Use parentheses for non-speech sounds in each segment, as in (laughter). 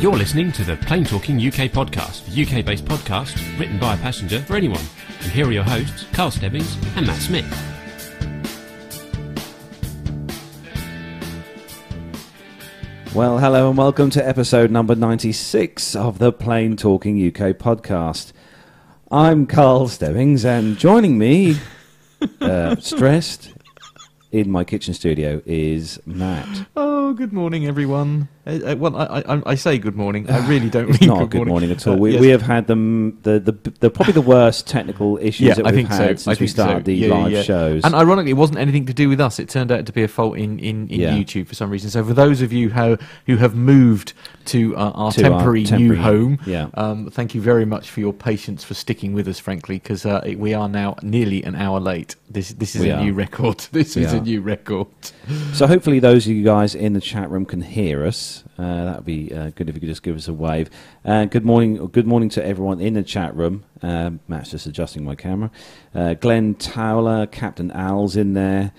You're listening to the Plane Talking UK podcast, the UK based podcast written by a passenger for anyone. And here are your hosts, Carl Stebbings and Matt Smith. Well, hello and welcome to episode number 96 of the Plane Talking UK podcast. I'm Carl Stebbings, and joining me, (laughs) uh, stressed, in my kitchen studio is Matt. Oh, good morning, everyone. Uh, uh, well, I, I, I say good morning. I really don't (sighs) It's mean not a good morning at all. Uh, We, yes. we have had them, the, the, the probably the worst technical issues yeah, that I we've think so. had since I we think started so. the Yeah, live yeah. shows. And ironically, it wasn't anything to do with us. It turned out to be a fault in, in, in. YouTube for some reason. So, for those of you who, who have moved to uh, our, To our temporary, new temporary- home, yeah. um, thank you very much for your patience for sticking with us, frankly, because uh, we are now nearly an hour late. This, this is We a are. new record. (laughs) This We is a new record. So hopefully those of you guys in the chat room can hear us. Uh, that would be uh, good if you could just give us a wave. Uh, good morning, good morning to everyone in the chat room. Um, Matt's just adjusting my camera. Uh, Glenn Towler, Captain Al's in there.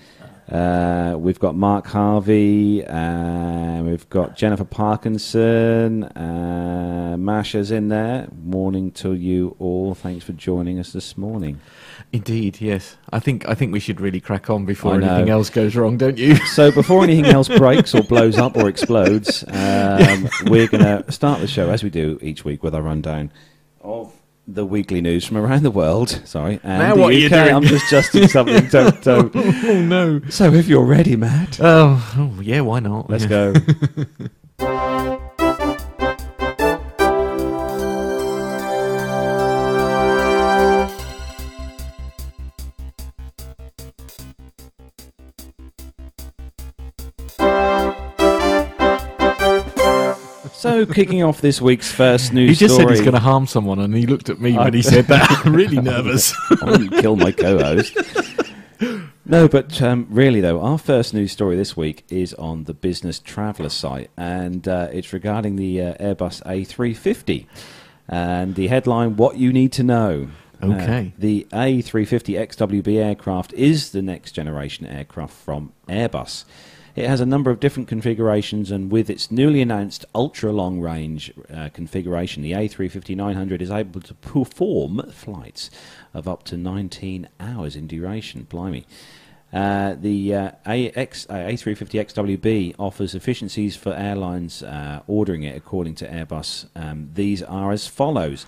Uh, we've got Mark Harvey. We've got Jennifer Parkinson. Masha's in there. Morning to you all. Thanks for joining us this morning. Indeed, yes. I think I think we should really crack on before I know. anything else goes wrong, don't you? So before anything else (laughs) breaks or blows up or explodes, (laughs) um, we're going to start the show as we do each week with our rundown of the weekly news from around the world. Sorry, and Now what are you doing? I'm just adjusting something. (laughs) Don't, don't. oh no. So if you're ready, Matt, Oh, oh yeah, why not? let's Yeah. go. So, kicking off this week's first news He just story. said he's going to harm someone, and he looked at me when he said that. (laughs) I'm really nervous. I wouldn't kill my co-host. No, but um, really though, our first news story this week is on the Business Traveller site, and uh, it's regarding the uh, Airbus A350. And the headline: "What you need to know." Uh, Okay. the A350 XWB aircraft is the next generation aircraft from Airbus. It has a number of different configurations, and with its newly announced ultra long range uh, configuration, the A350-900 is able to perform flights of up to 19 hours in duration. Blimey. Uh, the uh, AX, uh, A350 XWB offers efficiencies for airlines uh, ordering it according to Airbus. Um, these are as follows.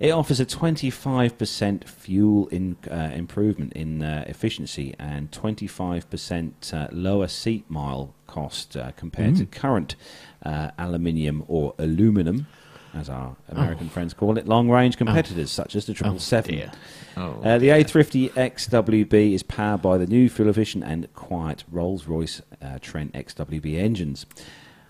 It offers a 25% fuel in, uh, improvement in uh, efficiency and 25% uh, lower seat mile cost uh, compared to current uh, aluminium or aluminum, as our American friends call it, long range competitors such as the 777. dear. Oh, Uh, the A350 XWB is powered by the new fuel efficient and quiet Rolls Royce uh, Trent XWB engines.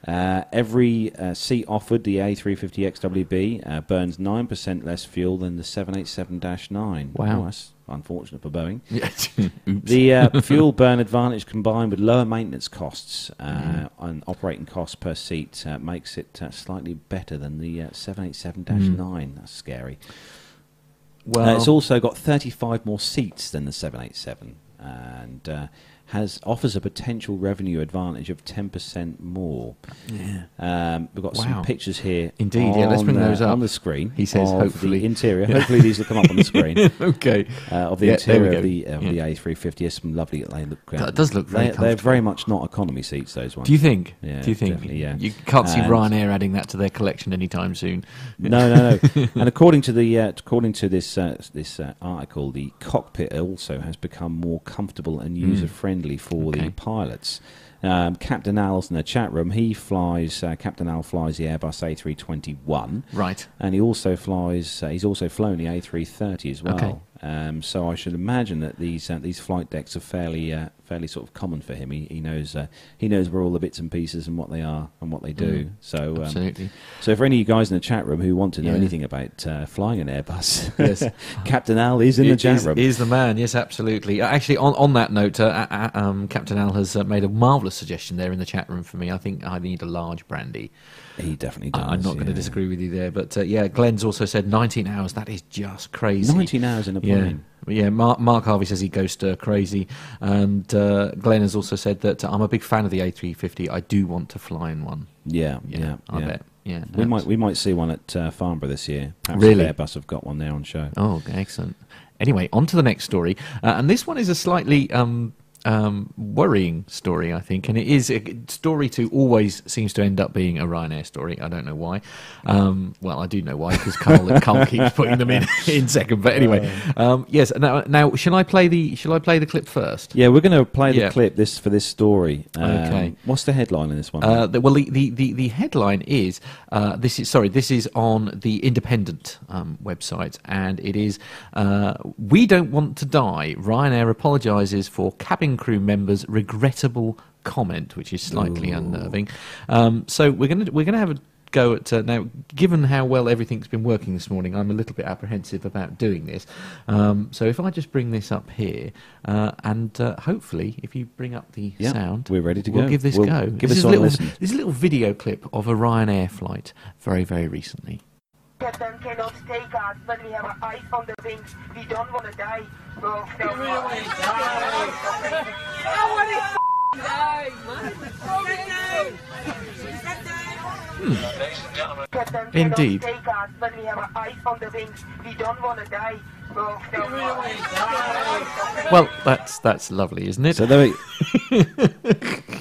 Uh, every uh, seat offered, the A350 XWB uh, burns 9% less fuel than the 787 9. Wow. That's unfortunate for Boeing. (laughs) The uh, (laughs) fuel burn advantage combined with lower maintenance costs uh, Mm. and operating costs per seat uh, makes it uh, slightly better than the uh, 787 That's scary. well, it's also got 35 more seats than the 787 and uh, has offers a potential revenue advantage of 10% more. yeah. Um, we've got some pictures here. Indeed, yeah, let's bring uh, those up. on the screen. He says hopefully. the interior. Hopefully these will come up on the screen (laughs) okay. uh, of the Yeah, interior of the of Yeah. the A350. There's some lovely. They look. uh, That does look very they, They're very much not economy seats. Those ones. Do you think? Yeah, Do you think? yeah. You can't see And- Ryanair adding that to their collection anytime soon. No, no, no. (laughs) and according to the uh, according to this uh, this uh, article, the cockpit also has become more comfortable and user friendly for the Hmm. Pilots. Um, Captain Al's in the chat room. He flies. Uh, Captain Al flies the Airbus A321, Right. and he also flies. Uh, he's also flown the A330 as well. Okay. Um, so I should imagine that these uh, these flight decks are fairly uh, fairly sort of common for him. He, he knows uh, he knows where all the bits and pieces and what they are and what they do. Mm. So um, Absolutely. so for any of you guys in the chat room who want to know Yeah. anything about uh, flying an Airbus, Yes. (laughs) Captain Al is in the chat is- room. is the man, yes, absolutely. Uh, Actually, on, on that note, uh, uh, um, Captain Al has uh, made a marvellous suggestion there in the chat room for me. I think I need a large brandy. he definitely does. I'm not going to disagree with you there, but uh, yeah, Glenn's also said 19 hours. That is just crazy. 19 hours in a Yeah, yeah. Mark, Mark Harvey says he goes stir crazy, and uh, Glenn has also said that I'm a big fan of the A350. I do want to fly in one. Yeah, Yeah, yeah, I yeah. bet. Yeah, We might we might see one at uh, Farnborough this year. Perhaps Really? Airbus have got one there on show. Oh, excellent. Anyway, on to the next story. Uh, and this one is a slightly um, um, worrying story, I think. And it is a story to always seems to end up being a Ryanair story. I don't know why. Um, well, I do know why because Carl, (laughs) Carl keeps putting them in (laughs) in second. But anyway, um, yes. Now, now, shall I play the shall I play the clip first? Yeah, we're going to play the Yeah. clip this for this story. Um, Okay. What's the headline in this one? Uh, the, well, the, the, the, the headline is uh, this is sorry, this is on the Independent um, website, and it is uh, "We don't want to die." Ryanair apologises for cabin crew members' regrettable comment, which is slightly unnerving. Um, so we're going to we're going to have a go at uh, now. Given how well everything's been working this morning, I'm a little bit apprehensive about doing this. Um, so if I just bring this up here, uh, and uh, hopefully, if you bring up the sound, we're ready to we'll go. give this We'll go. give this this is a little. This is a little video clip of a Ryanair flight very, very recently. Captain cannot take us when we have ice on the wings. We don't want to die. Oh, no. Captain Indeed. take us when we have ice on the wings. We don't want to die. Oh, no. Well, that's that's lovely, isn't it? so there we, (laughs)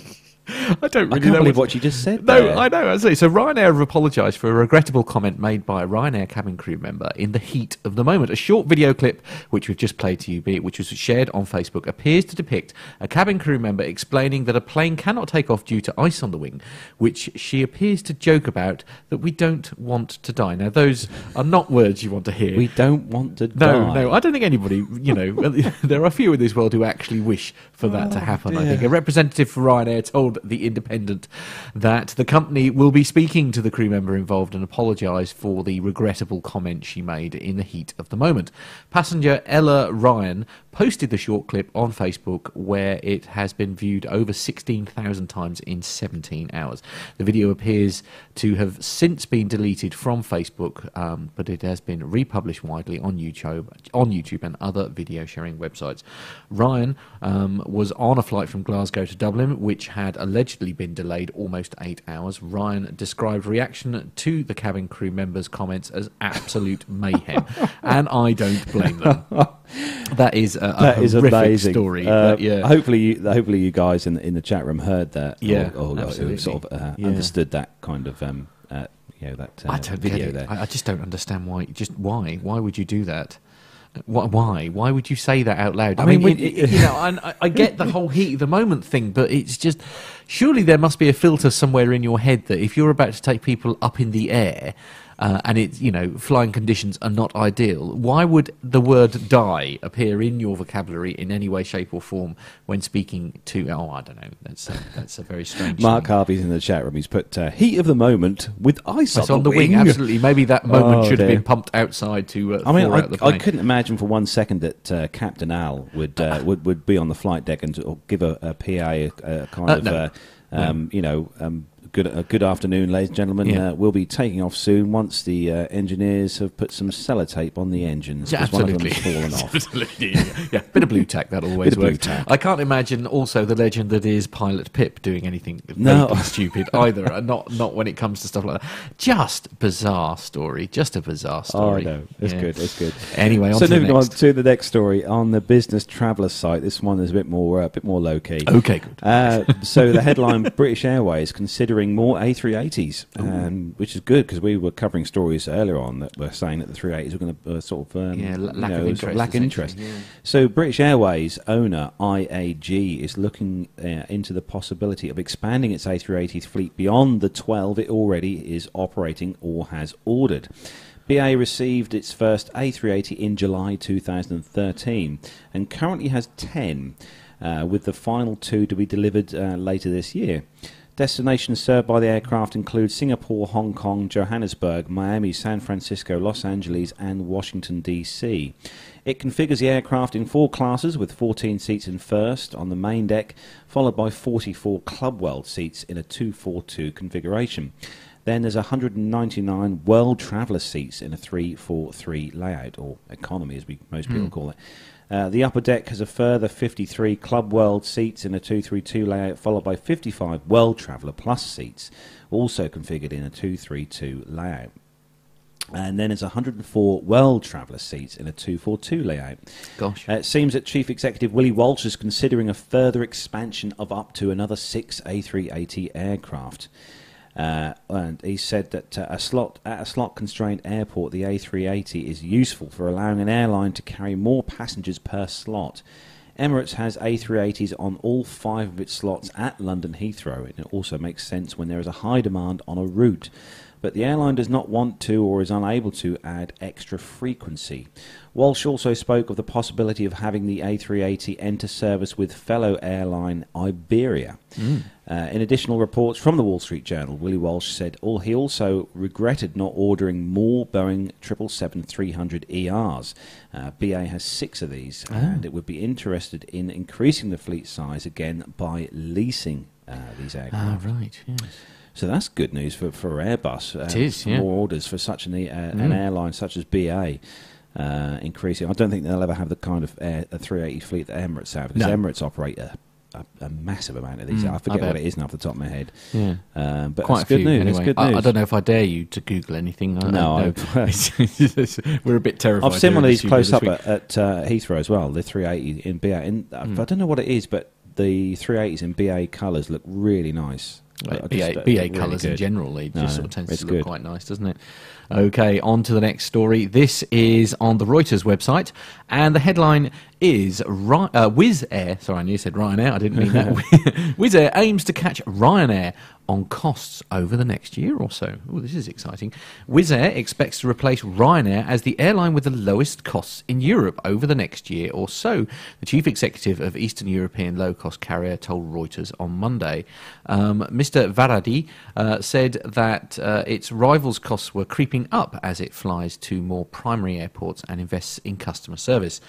(laughs) (laughs) I don't I really can't know believe what what you just said. No, there. I know. I say so. Ryanair have apologised for a regrettable comment made by a Ryanair cabin crew member in the heat of the moment. A short video clip, which we've just played to you, which was shared on Facebook, appears to depict a cabin crew member explaining that a plane cannot take off due to ice on the wing, which she appears to joke about that we don't want to die. Now, those are not words you want to hear. We don't want to No, die. no, I don't think anybody, you know, (laughs) there are few in this world who actually wish for that to oh, happen. I think a representative for Ryanair told The Independent that the company will be speaking to the crew member involved and apologise for the regrettable comment she made in the heat of the moment. Passenger Ella Ryan posted the short clip on Facebook where it has been viewed over 16,000 times in 17 hours. The video appears to have since been deleted from Facebook, um, but it has been republished widely on YouTube, on YouTube and other video sharing websites. Ryan um, was on a flight from Glasgow to Dublin, which had allegedly been delayed almost eight hours. Ryan described reaction to the cabin crew members' comments as absolute (laughs) mayhem, and I don't blame them. (laughs) That is a, a That is horrific amazing. story. Uh, but yeah. Hopefully, you, hopefully you guys in the, in the chat room heard that. Yeah, or, or sort of uh, Yeah. understood that kind of um, uh, you know that uh, I don't video there. I, I just don't understand why. Just why? Why would you do that? Why? Why, why would you say that out loud? I, I mean, mean, when- it- it- you know, I, I get the whole heat of the moment thing, but it's just surely there must be a filter somewhere in your head that if you're about to take people up in the air. Uh, and it's you know flying conditions are not ideal. Why would the word "die" appear in your vocabulary in any way, shape, or form when speaking to? Oh, I don't know. That's a, that's a very strange. Mark thing. Harvey's in the chat room. He's put uh, heat of the moment with ice It's on, on the wing. Absolutely. Maybe that (laughs) moment Oh, should have been pumped outside to. Uh, I mean, I, out the I couldn't imagine for one second that uh, Captain Al would, uh, would would be on the flight deck and or give a, a PA a, a kind Uh, of, no. uh, um, you know, um, good uh, good afternoon, ladies and gentlemen. Yeah. Uh, we'll be taking off soon once the uh, engineers have put some sellotape on the engines. Yeah, 'cause one of absolutely. them's fallen off. (laughs) Absolutely. Yeah, yeah. bit of blue tack that always Bit works. I can't imagine also the legend that is Pilot Pip doing anything No. (laughs) stupid either. and not not when it comes to stuff like that. Just bizarre story. Just a bizarre Oh, story. no, it's Yeah. good. It's good. Anyway, on so to the moving next. on to the next story on the business traveller site. This one is a bit more, uh, a bit more low key. Okay, good. Uh, so the headline: (laughs) British Airways considering more A380s, um, which is good because we were covering stories earlier on that were saying that the 380s were going to uh, sort of um, Yeah, you lack of know, sort interest, lack interest. yeah. So British Airways owner IAG is looking uh, into the possibility of expanding its A380 fleet beyond the 12 it already is operating or has ordered. BA received its first A380 in July 2013 and currently has 10, uh, with the final two to be delivered uh, later this year. Destinations served by the aircraft include Singapore, Hong Kong, Johannesburg, Miami, San Francisco, Los Angeles, and Washington, D.C. It configures the aircraft in four classes with 14 seats in first on the main deck, followed by 44 Club World seats in a 242 configuration. Then there's 199 World Traveller seats in a 343 layout, or economy as we most people hmm. call it. Uh, the upper deck has a further 53 Club World seats in a 232 layout, followed by 55 World Traveller Plus seats, also configured in a 232 layout. And then there's 104 World Traveller seats in a 242 layout. Gosh. Uh, it seems that Chief Executive Willie Walsh is considering a further expansion of up to another six A380 aircraft. Uh, and he said that uh, a slot at a slot constrained airport, the A380 is useful for allowing an airline to carry more passengers per slot. Emirates has A380s on all five of its slots at London Heathrow, and it also makes sense when there is a high demand on a route. But the airline does not want to or is unable to add extra frequency. Walsh also spoke of the possibility of having the A380 enter service with fellow airline Iberia. Uh, in additional reports from the Wall Street Journal, Willie Walsh said all, he also regretted not ordering more Boeing 777-300 ERs. Uh, BA has six of these, and it would be interested in increasing the fleet size again by leasing uh, these Ah, aircraft. right. Yes. So that's good news for, for Airbus. Uh, It is, yeah. More orders for such an, uh, an Mm. airline such as BA. Uh, increasing. I don't think they'll ever have the kind of air, a 380 fleet that Emirates have because No. Emirates operate a, a, a massive amount of these. Mm, I I forget what it is now off the top of my head. Yeah. Um, but Quite a good few, news. anyway. It's good I, news. I don't know if I dare you to Google anything. I No, (laughs) we're a bit terrified. I've seen one of these close up at, at uh, Heathrow as well. The 380 in BA. And uh, Mm. I don't know what it is, but the 380s in BA colours look really nice. BA, BA really colours in good. general, it No, just sort of tends to look good. quite nice, doesn't it? Okay, on to the next story. This is on the Reuters website, and the headline is Ry- uh, Wizz Air. Sorry, I nearly said Ryanair. I didn't mean that. (laughs) (laughs) Wizz Air aims to catch Ryanair on costs over the next year or so. Oh, this is exciting. Wizz Air expects to replace Ryanair as the airline with the lowest costs in Europe over the next year or so. The chief executive of Eastern European low cost carrier told Reuters on Monday. Um, Mr. Varadi uh, said that uh, its rivals' costs were creeping up as it flies to more primary airports and invests in customer service.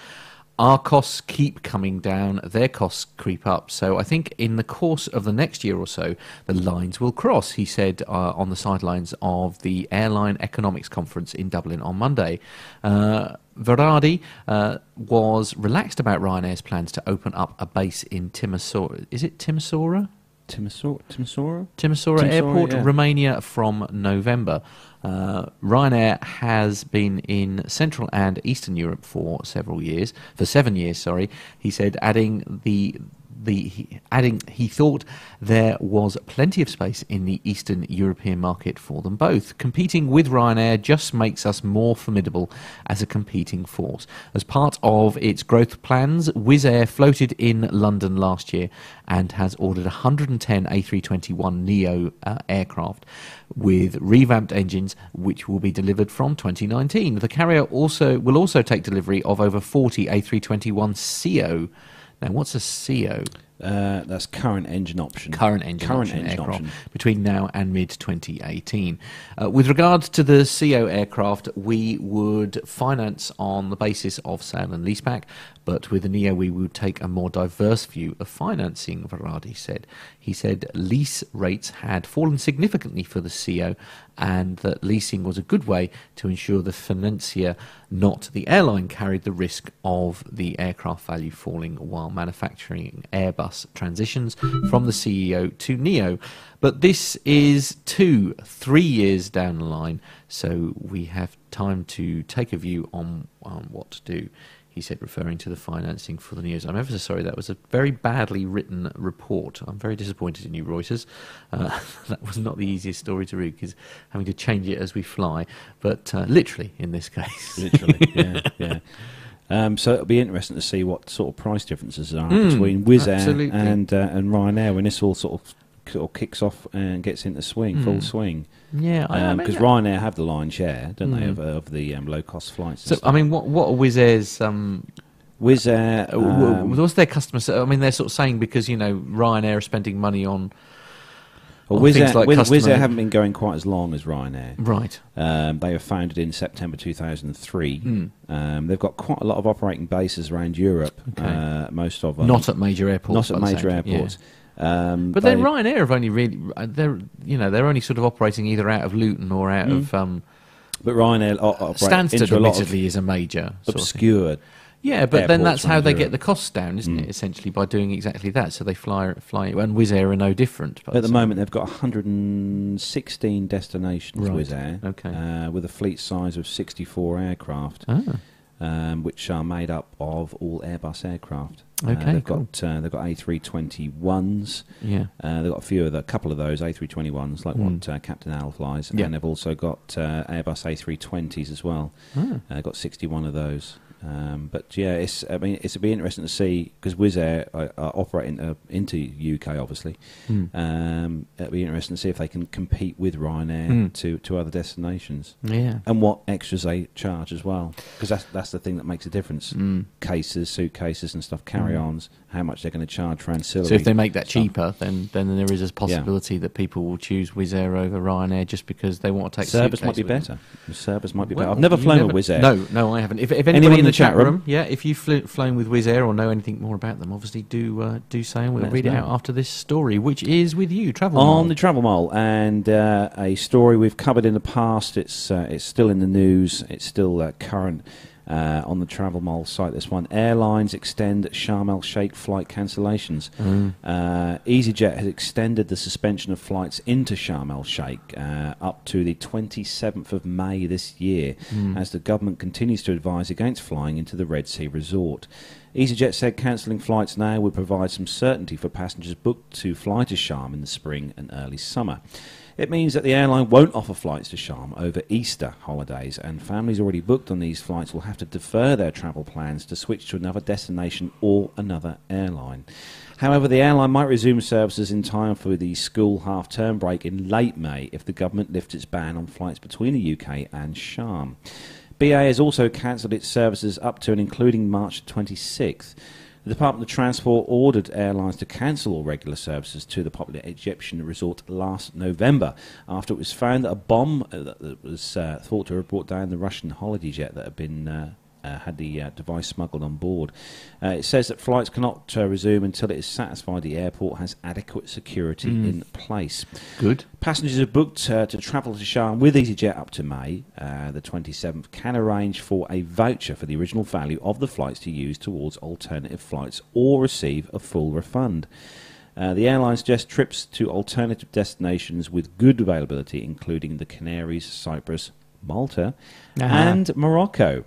Our costs keep coming down, their costs creep up. So I think in the course of the next year or so, the lines will cross, he said uh, on the sidelines of the Airline Economics Conference in Dublin on Monday. Uh, Varadi uh, was relaxed about Ryanair's plans to open up a base in Timisoara. Is it Timisoara? Timisoara? Timisoara? Timisoara Airport, yeah. Romania from November. Uh, Ryanair has been in Central and Eastern Europe for several years, for seven years, sorry. He said, adding the the he, adding he thought there was plenty of space in the Eastern European market for them both. Competing with Ryanair just makes us more formidable as a competing force. As part of its growth plans, Wizz Air floated in London last year and has ordered 110 A321 Neo uh, aircraft with revamped engines, which will be delivered from 2019. The carrier also will also take delivery of over 40 A321 CO. Now, what's a CO? Uh, that's current engine option. current engine current option engine aircraft option. between now and mid 2018. Uh, with regard to the CO aircraft, we would finance on the basis of sale and leaseback, but with the Neo, we would take a more diverse view of financing, Varadi said. He said lease rates had fallen significantly for the CO and that leasing was a good way to ensure the financier, not the airline, carried the risk of the aircraft value falling while manufacturing Airbus transitions from the CEO to Neo. But this is two, three years down the line, so we have time to take a view on, on what to do. He said, referring to the financing for the news. I'm ever so sorry, that was a very badly written report. I'm very disappointed in you, Reuters. Uh, (laughs) that was not the easiest story to read because having to change it as we fly, but uh, literally in this case. (laughs) Literally, yeah, yeah. Um, so it'll be interesting to see what sort of price differences are Mm, between Wizz Air and uh, and Ryanair when this all sort of sort of kicks off and gets into swing, full Mm. swing. yeah, I, I mean, Because yeah. Ryanair have the line share, don't they, Mm. of, of the um, low cost flights. So, I mean, what what are Wizz Air's um, Wizz Air. Uh, um, what's their customer? I mean, they're sort of saying because you know Ryanair are spending money on well, Wizz, Air, like Wizz, Wizz Air haven't been going quite as long as Ryanair. right. Um, they were founded in September 2003. Mm. Um, they've got quite a lot of operating bases around Europe. Okay. Uh, most of them Not at major airports. not at major sound of it, airports. Um. But then Ryanair have only really uh, they're you know they're only sort of operating either out of Luton or out Mm. of um, But Ryanair Stansted. into a lot of Admittedly, is a major obscure Yeah, but then that's how they get the costs down, isn't Mm. it? Essentially by doing exactly that. So they fly, fly, and Wizz Air are no different. but At the so- moment, they've got 116 destinations, Right. Wizz Air, Okay. uh, with a fleet size of 64 aircraft, Ah, um, which are made up of all Airbus aircraft. Uh, Okay, they've cool. got uh, they've got A321s. yeah. Uh, they've got a few of the, a couple of those A321s, like Mm. what uh, Captain Al flies, Yeah. and they've also got uh, Airbus A320s as well. Ah. Uh, got 61 of those. Um, but yeah, it's I mean it's be interesting to see because Wizz Air are, are operating uh, into UK obviously. Hmm. Um, it'll be interesting to see if they can compete with Ryanair Mm. to, to other destinations Yeah. and what extras they charge as well because that's that's the thing that makes a difference. Mm. Cases, suitcases, and stuff, carry-ons, how much they're going to charge for ancillary. So if they make that stuff. cheaper, then then there is a possibility that people will choose Wizz Air over Ryanair just because they want to take. Service might be them. better. Service might be Well, better. I've never flown never- with Wizz Air. No, no, I haven't. If, if anybody Anyone in the, chat room, yeah, if you've fl- flown with Wizz Air or know anything more about them, obviously do uh, do say, and we'll Let read it out after this story, which is with you, Travel on the Travel Mole, and uh, a story we've covered in the past. It's uh, it's still in the news. It's still uh, current uh, on the Travel Mole site. This one: airlines extend Sharm El Sheikh flight cancellations. Mm. Uh, EasyJet has extended the suspension of flights into Sharm El Sheikh uh, up to the 27th of May this year, Mm. as the government continues to advise against flying into the Red Sea resort. EasyJet said cancelling flights now would provide some certainty for passengers booked to fly to Sharm in the spring and early summer. It means that the airline won't offer flights to Sharm over Easter holidays, and families already booked on these flights will have to defer their travel plans to switch to another destination or another airline. However, the airline might resume services in time for the school half term break in late May if the government lifts its ban on flights between the UK and Sharm. BA has also cancelled its services up to and including March 26th. The Department of Transport ordered airlines to cancel all regular services to the popular Egyptian resort last November after it was found that a bomb uh, that was uh, thought to have brought down the Russian holiday jet that had been uh, had the uh, device smuggled on board. Uh, it says that flights cannot uh, resume until it is satisfied the airport has adequate security Mm. in place. Good. Passengers have booked uh, to travel to Sharm with EasyJet up to May, uh, the 27th, can arrange for a voucher for the original value of the flights to use towards alternative flights or receive a full refund. Uh, the airline suggests trips to alternative destinations with good availability, including the Canaries, Cyprus, Malta, Ah. and Morocco.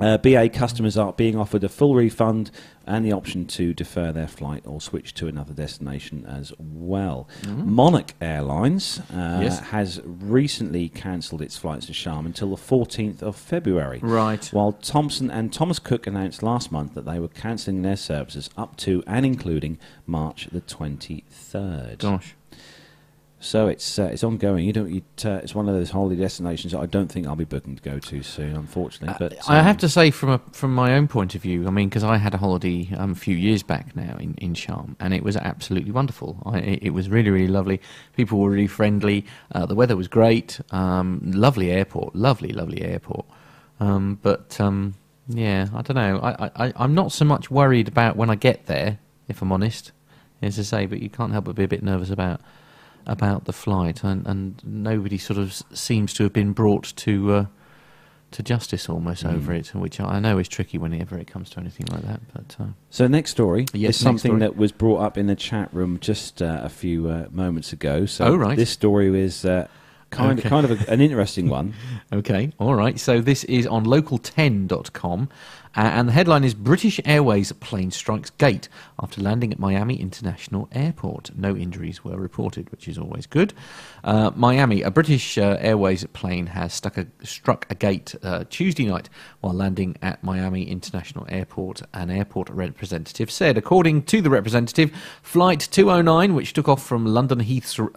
Uh, BA customers are being offered a full refund and the option to defer their flight or switch to another destination as well. Monarch Airlines uh, Yes. has recently cancelled its flights to Sharm until the 14th of February. Right. While Thomson and Thomas Cook announced last month that they were cancelling their services up to and including March the 23rd. Gosh. So it's uh, it's ongoing. You don't. You, uh, it's one of those holiday destinations that I don't think I'll be booking to go to soon, unfortunately. But I um, have to say, from a, from my own point of view, I mean, because I had a holiday um, a few years back now in, in Sharm, and it was absolutely wonderful. I, it, it was really, really lovely. People were really friendly. Uh, the weather was great. Um, lovely airport. Lovely, lovely airport. Um, but um, yeah, I don't know. I, I, I- I'm not so much worried about when I get there, if I'm honest, as I say. But you can't help but be a bit nervous about about the flight, and, and nobody sort of seems to have been brought to. Uh, to justice almost Mm. over it, which I know is tricky whenever it comes to anything like that. But uh, So next story Yes, is something story. that was brought up in the chat room just uh, a few uh, moments ago. So Oh, right. this story is uh, kind Okay. of kind of a, an interesting one. (laughs) okay, all right. So this is on local10.com, uh, and the headline is British Airways plane strikes gate after landing at Miami International Airport. No injuries were reported, which is always good. Uh, Miami, a British uh, Airways plane has stuck a, struck a gate uh, Tuesday night while landing at Miami International Airport. An airport representative said, according to the representative, Flight 209, which took off from London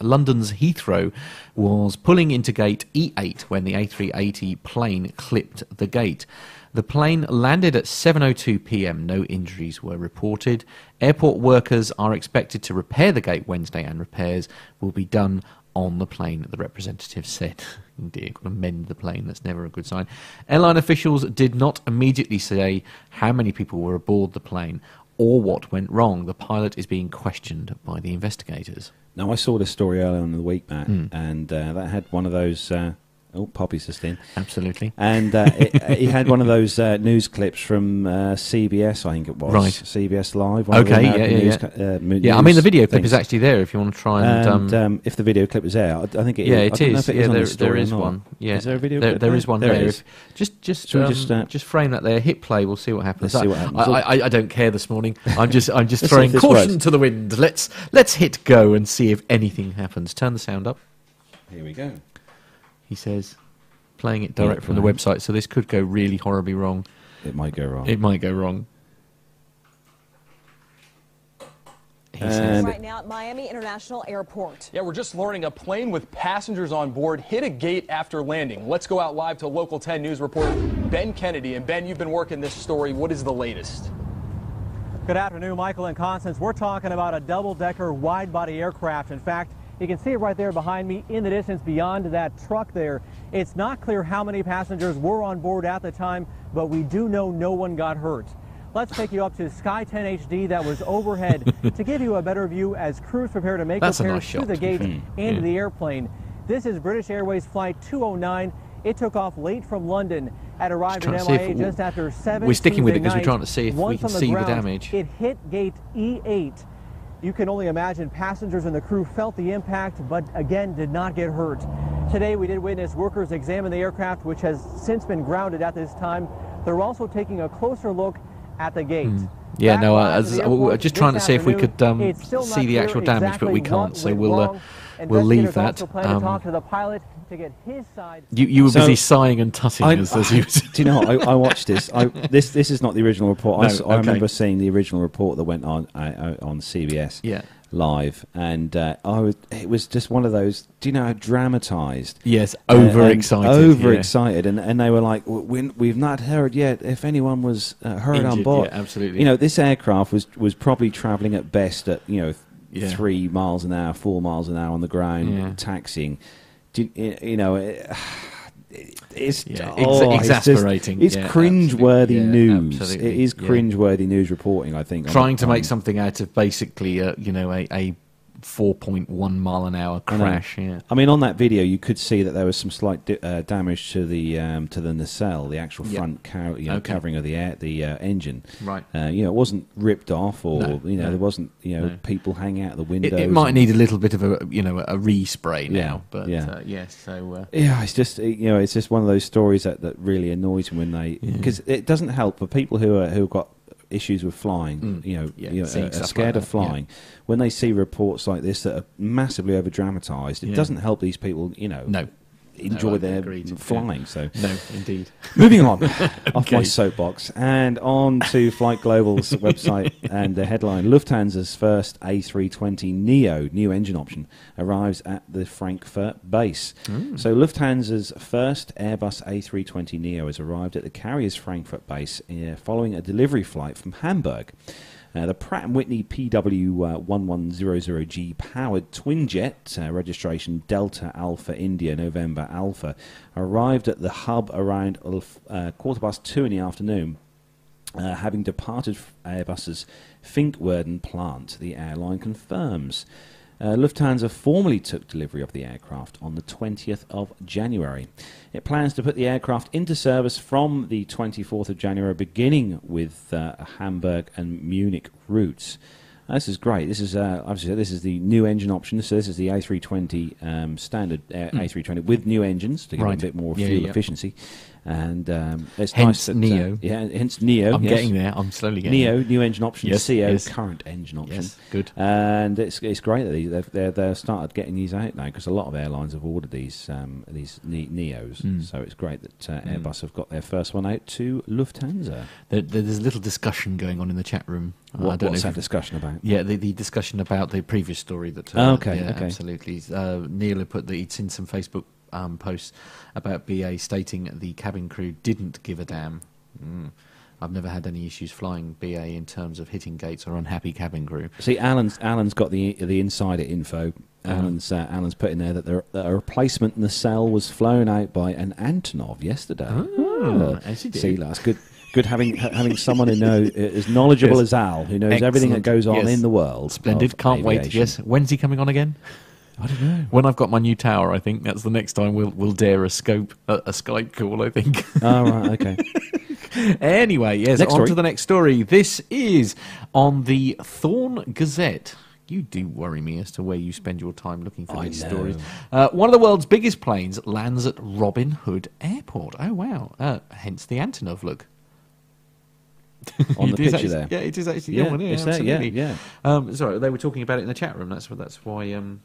London's Heathrow, was pulling into gate E8 when the A380 plane clipped the gate. The plane landed at 7:02 p.m. No injuries were reported. Airport workers are expected to repair the gate Wednesday, and repairs will be done on the plane. The representative said, (laughs) "Indeed, got to mend the plane. That's never a good sign." Airline officials did not immediately say how many people were aboard the plane or what went wrong. The pilot is being questioned by the investigators. Now I saw this story earlier in the week, Matt, Hmm. and uh, that had one of those uh, Oh, Poppy's just in. Absolutely. And uh, it, uh, he had one of those uh, news clips from uh, CBS, I think it was. Right. CBS Live. Okay, yeah, yeah, news yeah. uh, Yeah, I mean the video clip things. is actually there if you want to try and. And um, um, if the video clip is there, I, I think it yeah, I it don't know is. if it yeah, on there, there is one. Yeah, Is there a video There, clip there is one There there. it is. Just, just, um, just, uh, just frame that there. Hit play. We'll see what happens. Let's see what happens. I, I, I don't care this morning. I'm just, I'm just (laughs) throwing caution works. to the wind. Let's, let's hit go and see if anything happens. Turn the sound up. Here we go. He says, playing it direct Yeah, from the play. website. So this could go really horribly wrong. It might go wrong. It might go wrong. And- right now at Miami International Airport. Yeah, we're just learning a plane with passengers on board hit a gate after landing. Let's go out live to Local 10 News reporter Ben Kennedy. And Ben, you've been working this story. What is the latest? Good afternoon, Michael and Constance. We're talking about a double-decker wide-body aircraft. In fact, you can see it right there behind me in the distance beyond that truck there. It's not clear how many passengers were on board at the time, but we do know no one got hurt. Let's take you up to Sky 10 HD that was overhead (laughs) to give you a better view as crews prepare to make That's repairs nice to the gate Mhm. and Yeah. the airplane. This is British Airways Flight 209. It took off late from London and arrived to MIA just after 7 we're sticking with it because we're trying to see if we can see the damage. It hit gate E8. You can only imagine passengers and the crew felt the impact, but again did not get hurt. Today we did witness workers examine the aircraft, which has since been grounded at this time. They're also taking a closer look at the gate. Hmm. Yeah, Back no, I- to as- I- we're just trying to see if we could, um, see the actual damage, but we can't, so we'll, uh, we'll leave that. to Um, talk to the pilot to get his side. You, you were So- busy sighing and tutting I, as, as you do you know? what? I, I watched this. I, (laughs) this this is not the original report. I No, s- I, okay. remember seeing the original report that went on uh, uh, on CBS Yeah. live, and uh, I was. It was just one of those. Do you know how dramatised? Yes, Uh, and overexcited. overexcited, and and they were like, we, "We've not heard yet if anyone was uh, hurt on board." yeah, absolutely. You know, this aircraft was was probably travelling at best at you know Yeah. three miles an hour, four miles an hour on the ground, Yeah. Do you, you know. It, (sighs) it's, Yeah, ex- oh, it's just- exasperating. It's, Yeah, cringe-worthy. Yeah, news. absolutely. It is cringe-worthy news reporting. I think Trying to make something out of basically, a, you know, a, a 4.1 mile an hour I crash. Yeah. I mean, on that video, you could see that there was some slight di- uh, damage to the um, to the nacelle, the actual Yeah. front car- you know, Okay. covering of the air, the uh, engine. Right. Uh, you know, it wasn't ripped off, or No, you know, no. there wasn't you know No. people hanging out the It, windows. it might need a little bit of a, you know, a respray Yeah, now. But yeah. uh, yes, so. Uh, Yeah, it's just you know, it's just one of those stories that, that really annoys me when they Yeah. because it doesn't help for people who are who've got issues with flying. Mm, You know, yeah, you know, are, are scared like of that, yeah. flying. When they see reports like this that are massively over dramatised, it Yeah. doesn't help these people. You know, no. Enjoy No, their agree to- flying. So. No, indeed. (laughs) Moving on (laughs) off my soapbox and on to Flight Global's (laughs) website and the headline Lufthansa's first A320 Neo new engine option arrives at the Frankfurt base. So Lufthansa's first Airbus A320 Neo has arrived at the carrier's Frankfurt base uh, following a delivery flight from Hamburg. Uh, the Pratt & Whitney PW1100G powered twin jet, uh, registration Delta Alpha India November Alpha, arrived at the hub around uh, quarter past two in the afternoon. Uh, having departed Airbus's Finkenwerder plant, the airline confirms. Uh, Lufthansa formally took delivery of the aircraft on the 20th of January. It plans to put the aircraft into service from the 24th of January, beginning with uh, Hamburg and Munich routes. This is great. This is uh, obviously this is the new engine option. So this is the A320 um, standard uh, A320 with new engines to give it Right. a bit more Yeah, fuel yeah. efficiency. And um, it's Hence nice that, uh, Neo. yeah, hence Neo. I'm yes. getting there. I'm slowly getting Neo, there. new engine option. Yes, CO, yes. current engine option. Yes, good. And it's it's great that they- they've they're, they're started getting these out now because a lot of airlines have ordered these um, these ne- Neos. Mm. So it's great that uh, Mm. Airbus have got their first one out to Lufthansa. There, there- there's a little discussion going on in the chat room. Uh, I don't know what's if that discussion about? Yeah, the, the discussion about the previous story that. Oh, okay, yeah, okay. absolutely. Uh, Neil had put that he'd seen some Facebook um, posts about BA stating the cabin crew didn't give a damn. Mm. I've never had any issues flying BA in terms of hitting gates or unhappy cabin crew. See, Alan's Alan's got the the insider info. Uh-huh. Alan's uh, Alan's put in there that, there, that a replacement nacelle was flown out by an Antonov yesterday. Oh, do. See, that's good. Good having having someone who knows as knowledgeable Yes. as Al, who knows everything that goes on Yes. in the world. Splendid. Can't wait. Yes. When's he coming on again? I don't know. When I've got my new tower, I think that's the next time we'll we'll dare a scope a, a Skype call. I think. Oh, right, okay. (laughs) anyway, yes. Next on story. to the next story. This is on the Thorne Gazette. You do worry me as to where you spend your time looking for I these know. stories. Uh, one of the world's biggest planes lands at Robin Hood Airport. Oh wow! Uh, hence the Antonov look. On the (laughs) picture actually- there. Yeah, it is actually Yeah, yeah, it's there, yeah, yeah. Um, sorry, they were talking about it in the chat room. That's what. That's why um,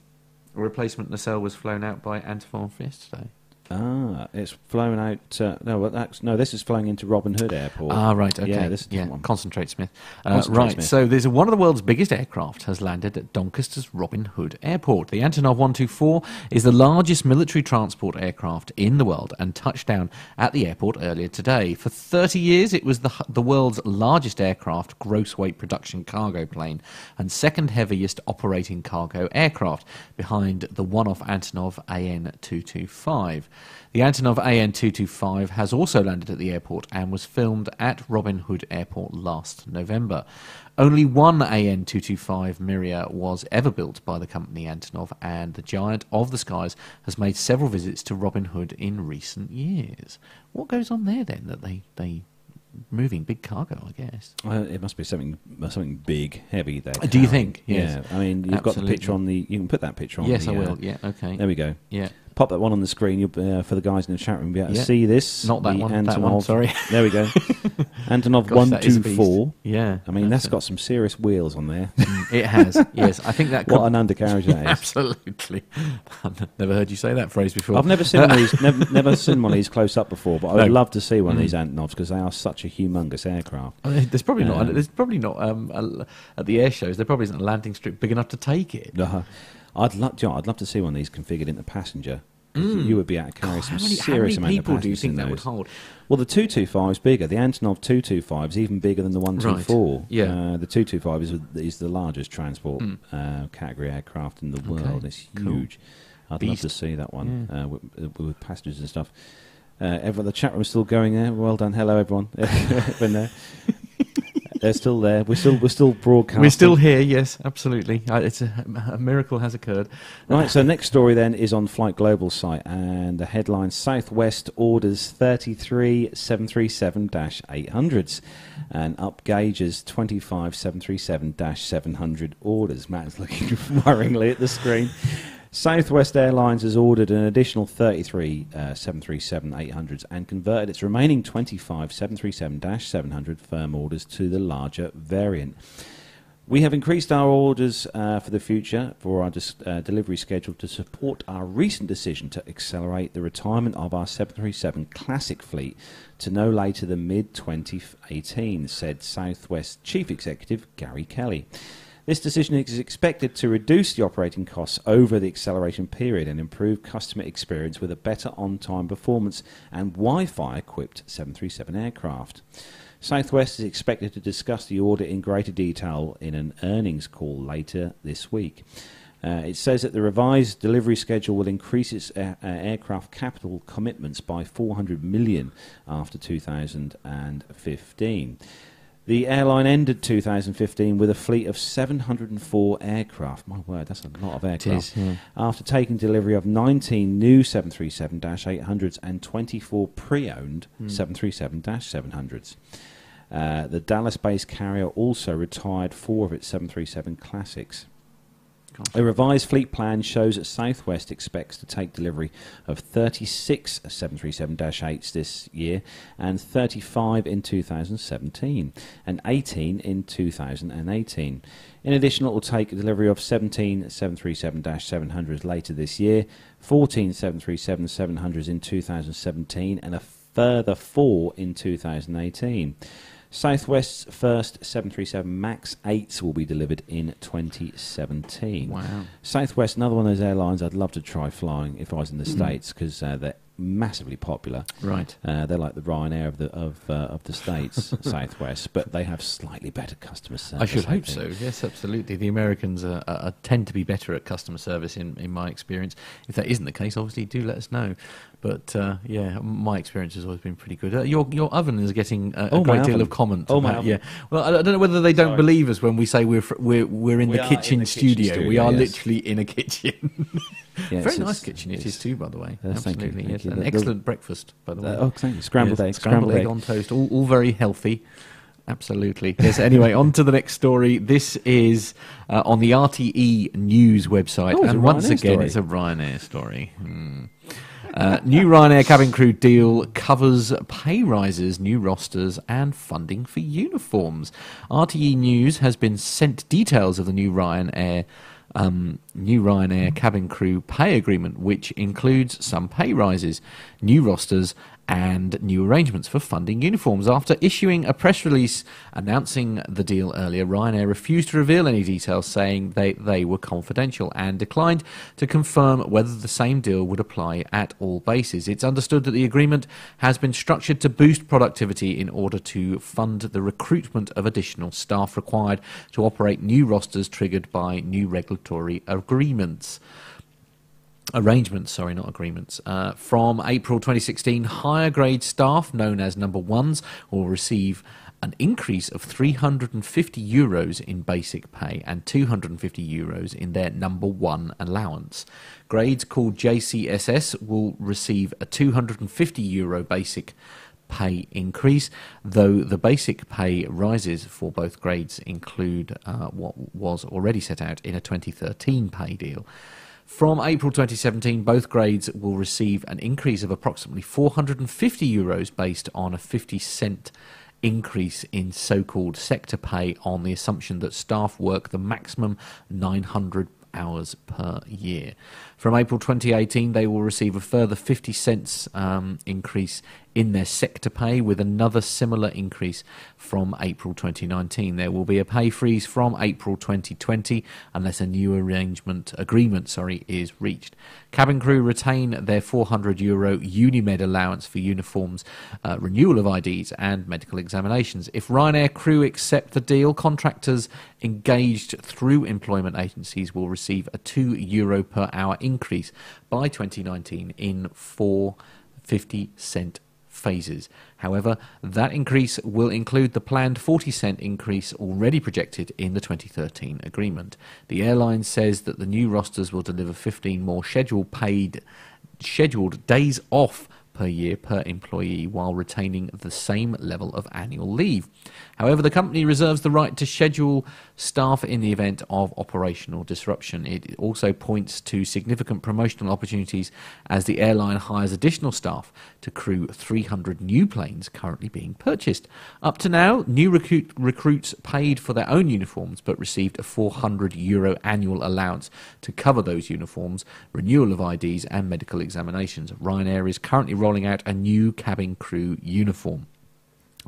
a replacement nacelle was flown out by Antonov yesterday. Ah, it's flown out. Uh, no, well, that's, no, this is flying into Robin Hood Airport. Ah, right. Okay. Yeah, this is different one. Concentrate, Smith. Uh, Concentrate, right. Smith. So there's one of the world's biggest aircraft has landed at Doncaster's Robin Hood Airport. The Antonov 124 is the largest military transport aircraft in the world and touched down at the airport earlier today. For 30 years, it was the the world's largest aircraft gross weight production cargo plane and second heaviest operating cargo aircraft, behind the one-off Antonov AN225. The Antonov AN225 has also landed at the airport and was filmed at Robin Hood Airport last November. Only one AN225 Mriya was ever built by the company Antonov, and the giant of the skies has made several visits to Robin Hood in recent years. What goes on there then that they, they moving big cargo, I guess? Uh, it must be something something big, heavy there. Do you think? Yes. Yeah. I mean, you've got the picture on the. You can put that picture on. yes, the, I uh, will. Yeah, okay. There we go. Yeah. Pop that one on the screen you'll, be, uh, for the guys in the chat room. Be able to Yeah. see this. Not that the one, that one, Antonov- sorry. (laughs) There we go. (laughs) Antonov Gosh, that is a one two four. Yeah. I mean, that's got some serious wheels on there. (laughs) It has. Yes, I think that. what an undercarriage that is. Absolutely. I've never heard you say that phrase before. I've never seen one of these. Never, never seen one of these close up before, but I would No. Mm. love to see one of these Antonovs because they are such a humongous aircraft. Uh, There's probably not. Um, There's probably not um, a, at the air shows. There probably isn't a landing strip big enough to take it. Uh, I'd love, you know, I'd love to see one of these configured into passenger. 'cause You would be able to carry God, some Mm. how many, how serious many amount people of do you think in that would hold? Well, the 225 is bigger. The Antonov 225 is even bigger than the 124. yeah. Uh, the 225 is, is the largest transport uh, category aircraft in the world. It's Hmm. cool. huge. I'd love to see that one uh, with, with passengers and stuff. Uh, everyone, the chat room's still going there. Well done. Hello, everyone. (laughs) Been there. They're still there. We're still we're still broadcasting. We're still here. Yes, absolutely. Uh, It's a, a miracle has occurred. Right, so next story then is on Flight Global site, and the headline Southwest orders 33 737 800s and up gauges 25 737 700 orders. Matt's looking (laughs) worryingly at the screen. Southwest Airlines has ordered an additional 33 uh, 737 800s and converted its remaining 25 737 700 firm orders to the larger variant. We have increased our orders uh, for the future for our dis- uh, delivery schedule to support our recent decision to accelerate the retirement of our 737 Classic fleet to no later than mid 2018, said Southwest Chief Executive Gary Kelly. This decision is expected to reduce the operating costs over the acceleration period and improve customer experience with a better on time performance and Wi Fi equipped 737 aircraft. Southwest is expected to discuss the order in greater detail in an earnings call later this week. Uh, it says that the revised delivery schedule will increase its uh, uh, aircraft capital commitments by 400 million after 2015. The airline ended 2015 with a fleet of 704 aircraft. My word, that's a lot of aircraft. is, yeah. After taking delivery of 19 new 737 800s and 24 pre owned 737 700s. Uh, the Dallas based carrier also retired four of its 737 classics. A revised fleet plan shows that Southwest expects to take delivery of 36 737-8s this year and 35 in 2017 and 18 in 2018. In addition, it will take delivery of 17 737-700s later this year, 14 737-700s in 2017 and a further 4 in 2018. Southwest's first 737 MAX 8s will be delivered in 2017. Wow. Southwest, another one of those airlines I'd love to try flying if I was in the Hmm. States because uh, the massively popular. Right. Uh, they're like the Ryanair of the of uh, of the states, (laughs) Southwest, but they have slightly better customer service. I should hope think. so. Yes, absolutely. The Americans are, are, tend to be better at customer service, in, in my experience. If that isn't the case, obviously do let us know. But uh, yeah, my experience has always been pretty good. Uh, your your oven is getting a, a Oh, my great deal oven. of comment. Oh, my about- oven. yeah. Well, I, I don't know whether they don't Sorry. believe us when we say we're fr- we're we're in We the are in kitchen the kitchen studio. we are yes. literally in a kitchen. (laughs) Yeah, Very nice kitchen it is too, by the way. Uh, you, Absolutely, thank yes. you. An The- the- excellent breakfast, by the way. Uh, oh, thank you. Scrambled Yes, egg, scrambled, egg egg. on toast, all, all very healthy. Absolutely. Yes. Anyway, on to the next story. This is uh, on the RTE News website, Oh, and once again, story. it's a Ryanair story. Hmm. Uh, new Ryanair cabin crew deal covers pay rises, new rosters, and funding for uniforms. RTE News has been sent details of the new Ryanair. Um, new Ryanair cabin crew pay agreement, which includes some pay rises, new rosters, and new arrangements for funding uniforms. After issuing a press release announcing the deal earlier, Ryanair refused to reveal any details, saying they, they were confidential and declined to confirm whether the same deal would apply at all bases. It's understood that the agreement has been structured to boost productivity in order to fund the recruitment of additional staff required to operate new rosters triggered by new regulatory agreements arrangements, sorry, not agreements. Uh, from April 2016, higher grade staff, known as number ones, will receive an increase of 350 euros in basic pay and 250 euros in their number one allowance. Grades called JCSS will receive a 250 euro basic pay increase, though the basic pay rises for both grades include uh, what was already set out in a 2013 pay deal. From April 2017, both grades will receive an increase of approximately 450 euros based on a 50 cent increase in so called sector pay on the assumption that staff work the maximum 900 hours per year. From April 2018, they will receive a further 50 cents um, increase in their sector pay, with another similar increase from April 2019. There will be a pay freeze from April 2020 unless a new arrangement agreement, sorry, is reached. Cabin crew retain their 400 euro Unimed allowance for uniforms, uh, renewal of IDs, and medical examinations. If Ryanair crew accept the deal, contractors engaged through employment agencies will receive a 2 euro per hour increase by 2019 in four 50 cent phases. However, that increase will include the planned 40 cent increase already projected in the 2013 agreement. The airline says that the new rosters will deliver 15 more scheduled paid scheduled days off per year per employee while retaining the same level of annual leave. However, the company reserves the right to schedule staff in the event of operational disruption. It also points to significant promotional opportunities as the airline hires additional staff to crew 300 new planes currently being purchased. Up to now, new recruit, recruits paid for their own uniforms but received a 400 euro annual allowance to cover those uniforms, renewal of IDs, and medical examinations. Ryanair is currently rolling out a new cabin crew uniform.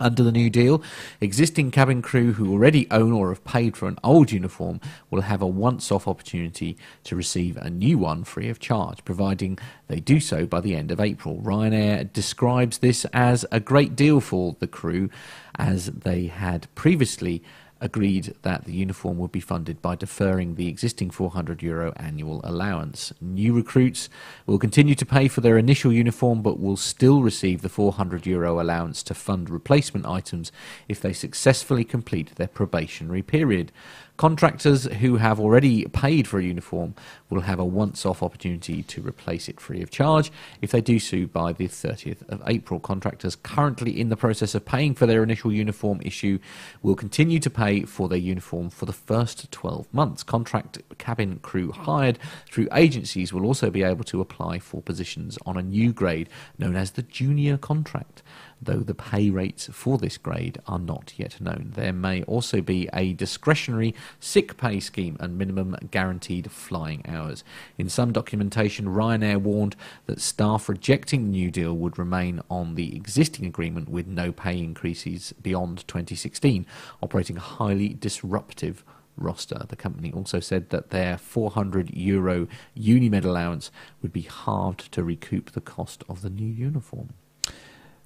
Under the new deal, existing cabin crew who already own or have paid for an old uniform will have a once off opportunity to receive a new one free of charge, providing they do so by the end of April. Ryanair describes this as a great deal for the crew, as they had previously agreed that the uniform would be funded by deferring the existing 400 euro annual allowance. New recruits will continue to pay for their initial uniform but will still receive the 400 euro allowance to fund replacement items if they successfully complete their probationary period. Contractors who have already paid for a uniform will have a once off opportunity to replace it free of charge if they do so by the 30th of April. Contractors currently in the process of paying for their initial uniform issue will continue to pay for their uniform for the first 12 months. Contract cabin crew hired through agencies will also be able to apply for positions on a new grade known as the junior contract though the pay rates for this grade are not yet known. There may also be a discretionary sick pay scheme and minimum guaranteed flying hours. In some documentation, Ryanair warned that staff rejecting the new deal would remain on the existing agreement with no pay increases beyond 2016, operating a highly disruptive roster. The company also said that their 400 euro Unimed allowance would be halved to recoup the cost of the new uniform.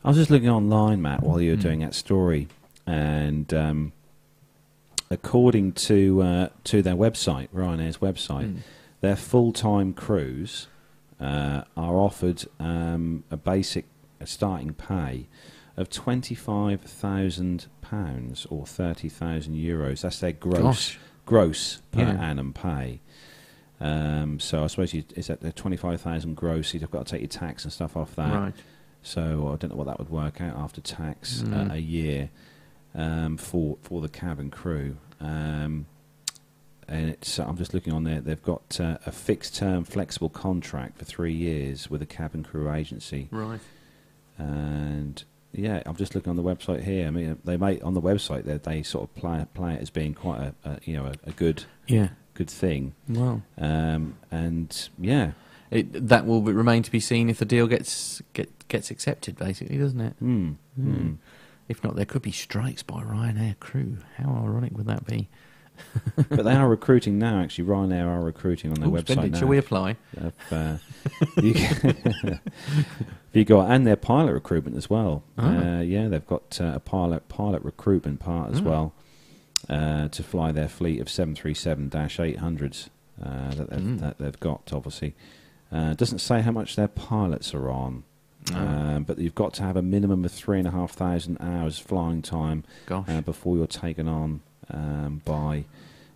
I was just looking online, Matt, while you were Mm. doing that story, and um, according to uh, to their website, Ryanair's website, Mm. their full time crews uh, are offered um, a basic a starting pay of twenty five thousand pounds or thirty thousand euros. That's their gross Gosh. gross per Yeah. annum pay. Um, so I suppose you, is that the twenty five thousand gross? You've got to take your tax and stuff off that. Right. So I don't know what that would work out after tax Mm. uh, a year um, for for the cabin crew. Um, and it's, I'm just looking on there. They've got uh, a fixed term, flexible contract for three years with a cabin crew agency. Right. And yeah, I'm just looking on the website here. I mean, they make on the website that they sort of play, play it as being quite a, a you know a, a good Yeah. good thing. Well, Um, and yeah, it, that will remain to be seen if the deal gets get, gets accepted, basically, doesn't it? hmm, hmm. If not, there could be strikes by Ryanair crew. How ironic would that be? (laughs) but they are recruiting now. Actually, Ryanair are recruiting on their Ooh, website splendid. now. Shall we apply? If, uh, (laughs) you, (laughs) you got and their pilot recruitment as well. Ah. Uh, yeah, they've got uh, a pilot pilot recruitment part as Ah. well uh, to fly their fleet of seven three seven 800s uh, that, they've, Mm. that they've got. Obviously, uh, it doesn't say how much their pilots are on. Um, but you've got to have a minimum of three and a half thousand hours flying time Gosh. uh, before you're taken on um, by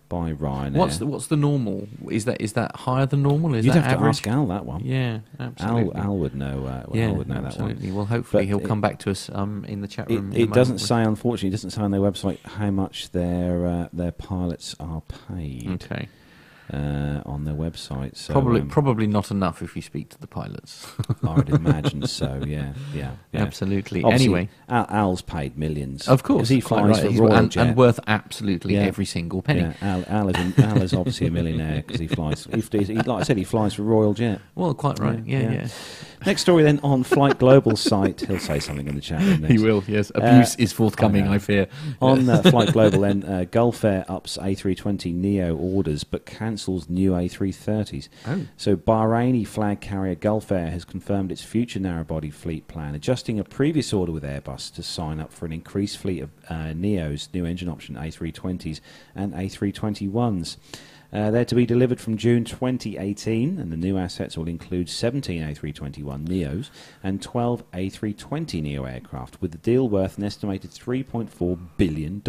by Ryanair. what's the what's the normal? Is that is that higher than normal? Is You'd that have to ask Al that one. Yeah, absolutely. Al Al would know. Uh, yeah, Al would know that one. Well, hopefully But he'll it- come back to us um, in the chat It, room. a it doesn't say, unfortunately, it doesn't say on their website how much their uh, their pilots are paid Okay, uh, on their website. So probably um, probably not enough if you speak to the pilots. I would (laughs) imagine so. Yeah, yeah, yeah. Absolutely. Obviously, Anyway, Al, Al's paid millions, of course, he flies right. for Royal and, Jet. and worth absolutely Yeah. every single penny. Yeah, Al, Al, is, Al is obviously a millionaire because he flies. He, he, like I said, he flies for Royal Jet. Well, quite right. Yeah, Yeah, yeah. Next story then on Flight Global's site. He'll say something in the chat. (laughs) He will. Yes, abuse Uh, is forthcoming. I. I fear. On uh, (laughs) Flight Global, then, uh, Gulf Air ups A320 Neo orders but cancels new A330s. Oh. So, Bahraini flag carrier Gulf Air has confirmed its future narrow-body fleet plan, adjusting a previous order with Airbus to sign up for an increased fleet of uh, Neos, new engine option A320s and A321s. Uh, they're to be delivered from June 2018, and the new assets will include 17 A321 Neos and 12 A320 Neo aircraft, with the deal worth an estimated $3.4 billion.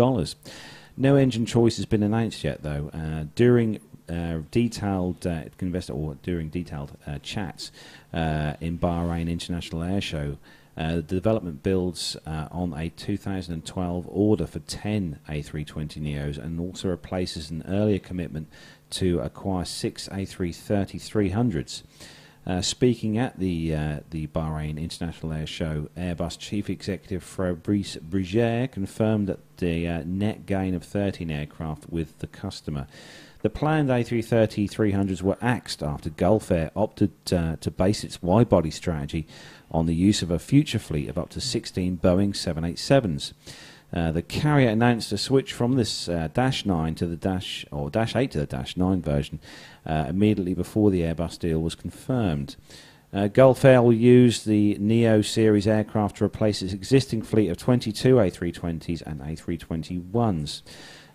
No engine choice has been announced yet, though. Uh, during uh, detailed uh, investor or during detailed uh, chats uh, in Bahrain International Air Show, uh, the development builds on a 2012 order for 10 A320 Neos and also replaces an earlier commitment to acquire six A330-300s. Uh, speaking at the uh, the Bahrain International Air Show, Airbus chief executive Fabrice Brégier confirmed that the uh, net gain of 13 aircraft with the customer. The planned A330-300s were axed after Gulf Air opted uh, to base its wide-body strategy on the use of a future fleet of up to 16 Boeing 787s. Uh, the carrier announced a switch from this uh, Dash 9 to the Dash or Dash 8 to the Dash 9 version uh, immediately before the Airbus deal was confirmed. Uh, Gulf Air will use the Neo series aircraft to replace its existing fleet of 22 A320s and A321s.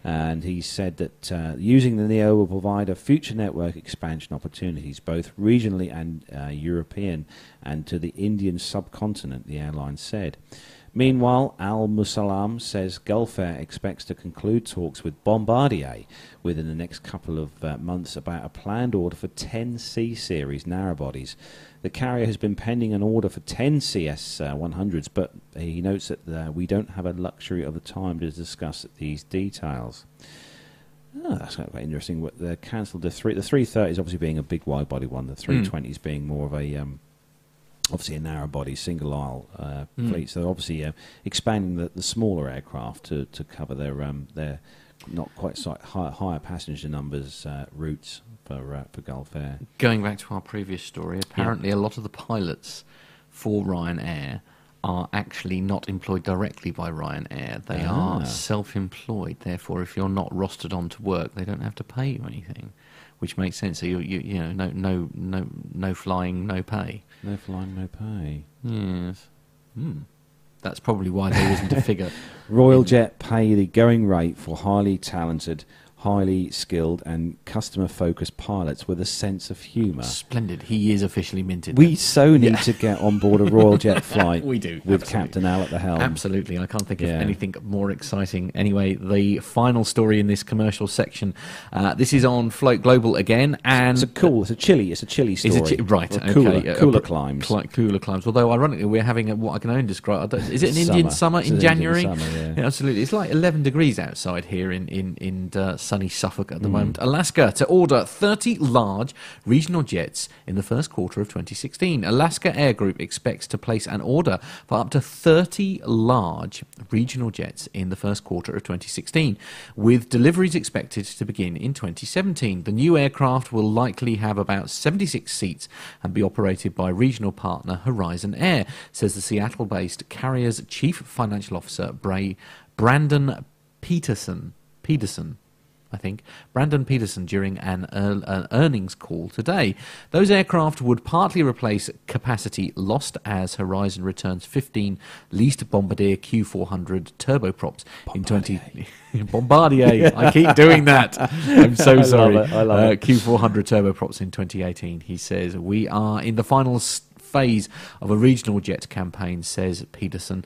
And he said that uh, using the Neo will provide a future network expansion opportunities, both regionally and uh, European, and to the Indian subcontinent, the airline said. Meanwhile, Al Musallam says Gulf Air expects to conclude talks with Bombardier within the next couple of uh, months about a planned order for 10 C series narrowbodies. The carrier has been pending an order for 10 CS uh, 100s, but he notes that uh, we don't have a luxury of the time to discuss these details. Oh, that's quite interesting. What They cancelled the three. The 330 is obviously being a big wide body one. The three twenty 320s being more of a um, obviously a narrow body single aisle uh, Mm. fleet. So obviously uh, expanding the, the smaller aircraft to, to cover their um, their not quite so high, higher passenger numbers uh, routes for uh, for Gulf Air. Going back to our previous story, apparently a lot of the pilots for Ryanair are actually not employed directly by Ryanair. They Ah. are self-employed. Therefore, if you're not rostered on to work, they don't have to pay you anything, which makes sense. So you, you, you know, no, no, no, no flying, no pay. No flying, no pay. Yes. Hmm. That's probably why there isn't a (laughs) figure. Royal Jet pay the going rate for highly talented, highly skilled, and customer focused pilots with a sense of humour. Splendid. He is officially minted. We so need to get on board a Royal Jet (laughs) flight. We do, with absolutely. Captain Al at the helm. Absolutely. I can't think Yeah. of anything more exciting. Anyway, the final story in this commercial section. Uh, this is on Float Global again, and It's a cool. It's a chilly. It's a chilly story. Is it chi- right? Okay. Cooler, Uh, cooler pr- climbs. cli- cooler climbs. Although, ironically, we're having a, what I can only describe. Is it an It's Indian summer. summer It's in January? summer, yeah. absolutely. It's like 11 degrees outside here in in in uh, sunny Suffolk at the Mm. moment. Alaska to order 30 large regional jets in the first quarter of 2016. Alaska Air Group expects to place an order for up to 30 large regional jets in the first quarter of 2016, with deliveries expected to begin in 2017. The new aircraft will likely have about 76 seats and be operated by regional partner Horizon Air, says the Seattle based carrier's chief financial officer, Bray, Brandon Pedersen. Pedersen. I think, Brandon Pedersen during an, an earnings call today. Those aircraft would partly replace capacity lost as Horizon returns 15 leased Bombardier Q400 turboprops in 20. (laughs) Bombardier! I keep doing that. (laughs) I'm so sorry. it, I love Uh, it. Q400 turboprops in 2018. He says, We are in the final phase of a regional jet campaign, says Pedersen.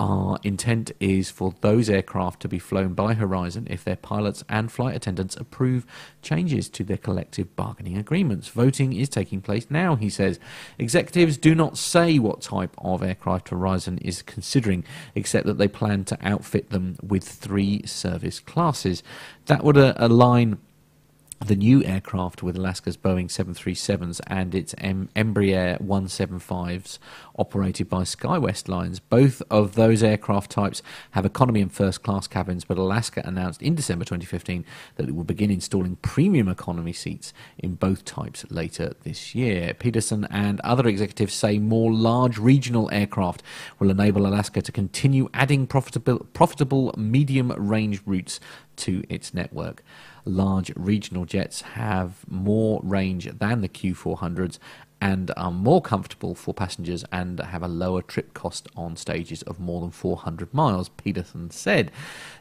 Our intent is for those aircraft to be flown by Horizon if their pilots and flight attendants approve changes to their collective bargaining agreements. Voting is taking place now, he says. Executives do not say what type of aircraft Horizon is considering, except that they plan to outfit them with three service classes. That would uh, align the new aircraft with Alaska's Boeing 737s and its em- Embraer 175s operated by SkyWest Lines. Both of those aircraft types have economy and first class cabins, but Alaska announced in December 2015 that it will begin installing premium economy seats in both types later this year. Pedersen and other executives say more large regional aircraft will enable Alaska to continue adding profitable, profitable medium range routes to its network. Large regional jets have more range than the Q400s and are more comfortable for passengers and have a lower trip cost on stages of more than 400 miles, Pedersen said.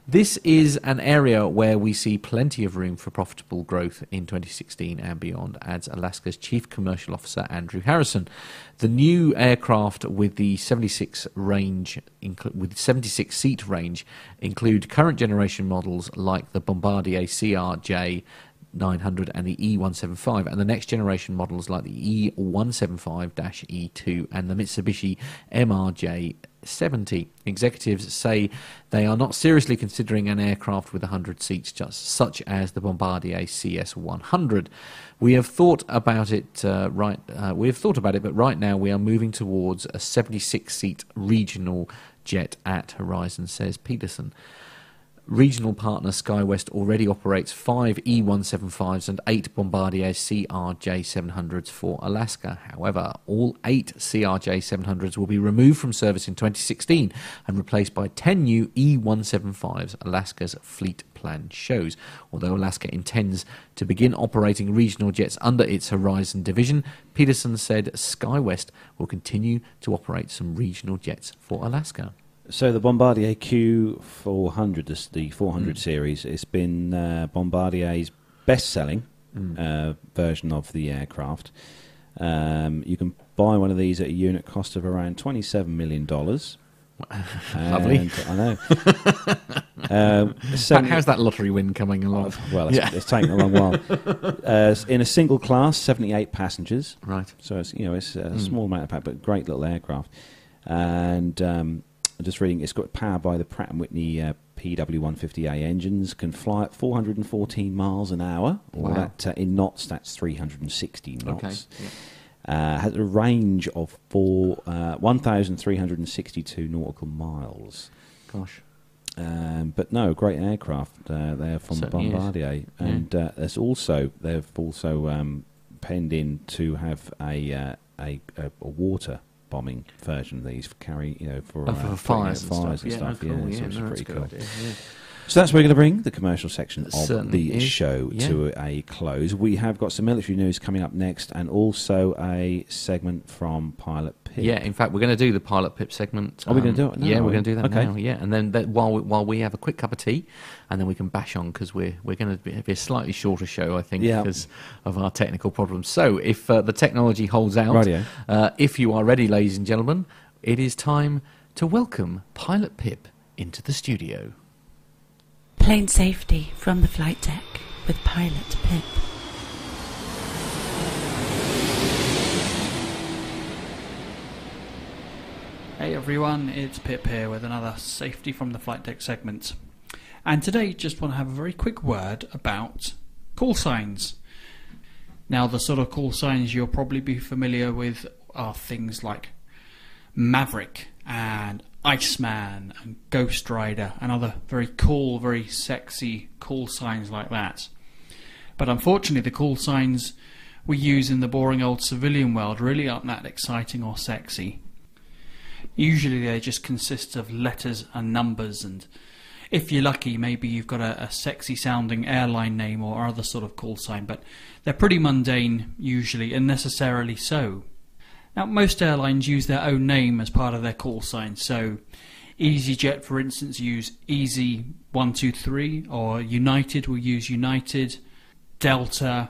This is an area where we see plenty of room for profitable growth in 2016 and beyond, adds Alaska's Chief Commercial Officer Andrew Harrison. The new aircraft with the 76 range, with 76 seat range, include current generation models like the Bombardier CRJ 900 and the E175, and the next generation models like the E175 E2 and the Mitsubishi MRJ 70. Executives say they are not seriously considering an aircraft with 100 seats, just such as the Bombardier CS100. We have thought about it uh, right. Uh, we have thought about it, but right now we are moving towards a 76-seat regional jet at Horizon, says Pedersen. Regional partner SkyWest already operates five E175s and eight Bombardier CRJ700s for Alaska. However, all eight CRJ700s will be removed from service in 2016 and replaced by 10 new E175s, Alaska's fleet plan shows. Although Alaska intends to begin operating regional jets under its Horizon division, Pedersen said SkyWest will continue to operate some regional jets for Alaska. So the Bombardier Q400, this- the 400 Mm. series, it's been uh, Bombardier's best-selling Mm. uh, version of the aircraft. Um, you can buy one of these at a unit cost of around twenty-seven million dollars. (laughs) Lovely. I know. (laughs) um, How- How's that lottery win coming along? well, it's, Yeah. it's taken a long while. (laughs) Uh, in a single class, seventy-eight passengers. Right. So it's you know it's a Mm. small amount of power, but great little aircraft. And um, I'm just reading, it's got powered by the Pratt and Whitney uh, PW150A engines. Can fly at 414 miles an hour, or Wow. that uh, in knots that's 360 knots. Okay. Uh, has a range of four, uh, 1,362 nautical miles. Gosh. Um, but no, great aircraft uh, there from Certainly is. Bombardier, Yeah. and uh, there's also they've also um, penned in to have a, uh, a, a a water bombing version of these for carry, you know, for, Oh, uh, for fires out and fires stuff. and Yeah, stuff. oh, cool. yeah, so Yeah, it's no, pretty cool. good idea, yeah. So that's where we're going to bring the commercial section of Certainly the is. show Yeah. to a close. We have got some military news coming up next, and also a segment from Pilot Pip. Yeah, in fact, we're going to do the pilot pip segment. Are we gonna do it now, Yeah, we're going to do that Okay. now. Yeah, and then that, while we, while we have a quick cup of tea, and then we can bash on because we're we're going to be, be a slightly shorter show, I think, Yeah. because of our technical problems. So, if uh, the technology holds out, uh, if you are ready, ladies and gentlemen, it is time to welcome Pilot Pip into the studio. Plane safety from the flight deck with pilot Pip. Hey everyone, it's Pip here with another Safety from the Flight Deck segment. And today, just want to have a very quick word about call signs. Now, the sort of call signs you'll probably be familiar with are things like Maverick and Iceman and Ghost Rider and other very cool, very sexy call signs like that. But unfortunately, the call signs we use in the boring old civilian world really aren't that exciting or sexy. Usually they just consist of letters and numbers, and if you're lucky, maybe you've got a, a sexy sounding airline name or other sort of call sign, but they're pretty mundane usually, and necessarily so. Now, most airlines use their own name as part of their call sign, so EasyJet, for instance, use Easy123, or United will use United, Delta,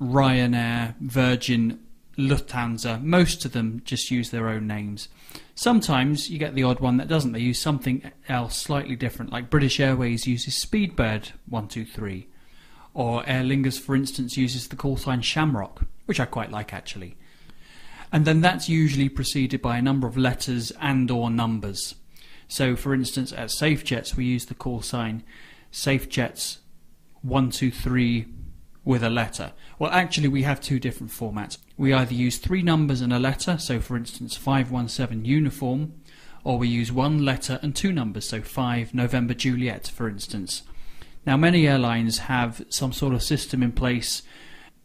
Ryanair, Virgin, Lufthansa, most of them just use their own names. Sometimes you get the odd one that doesn't. They use something else slightly different, like British Airways uses Speedbird 123, or Aer Lingus, for instance, uses the call sign Shamrock, which I quite like actually. And then that's usually preceded by a number of letters and or numbers. So, for instance, at SafeJets we use the call sign SafeJets 123 with a letter. Well, actually, we have two different formats. We either use three numbers and a letter, so for instance, 517 uniform, or we use one letter and two numbers, so 5 November Juliet, for instance. Now, many airlines have some sort of system in place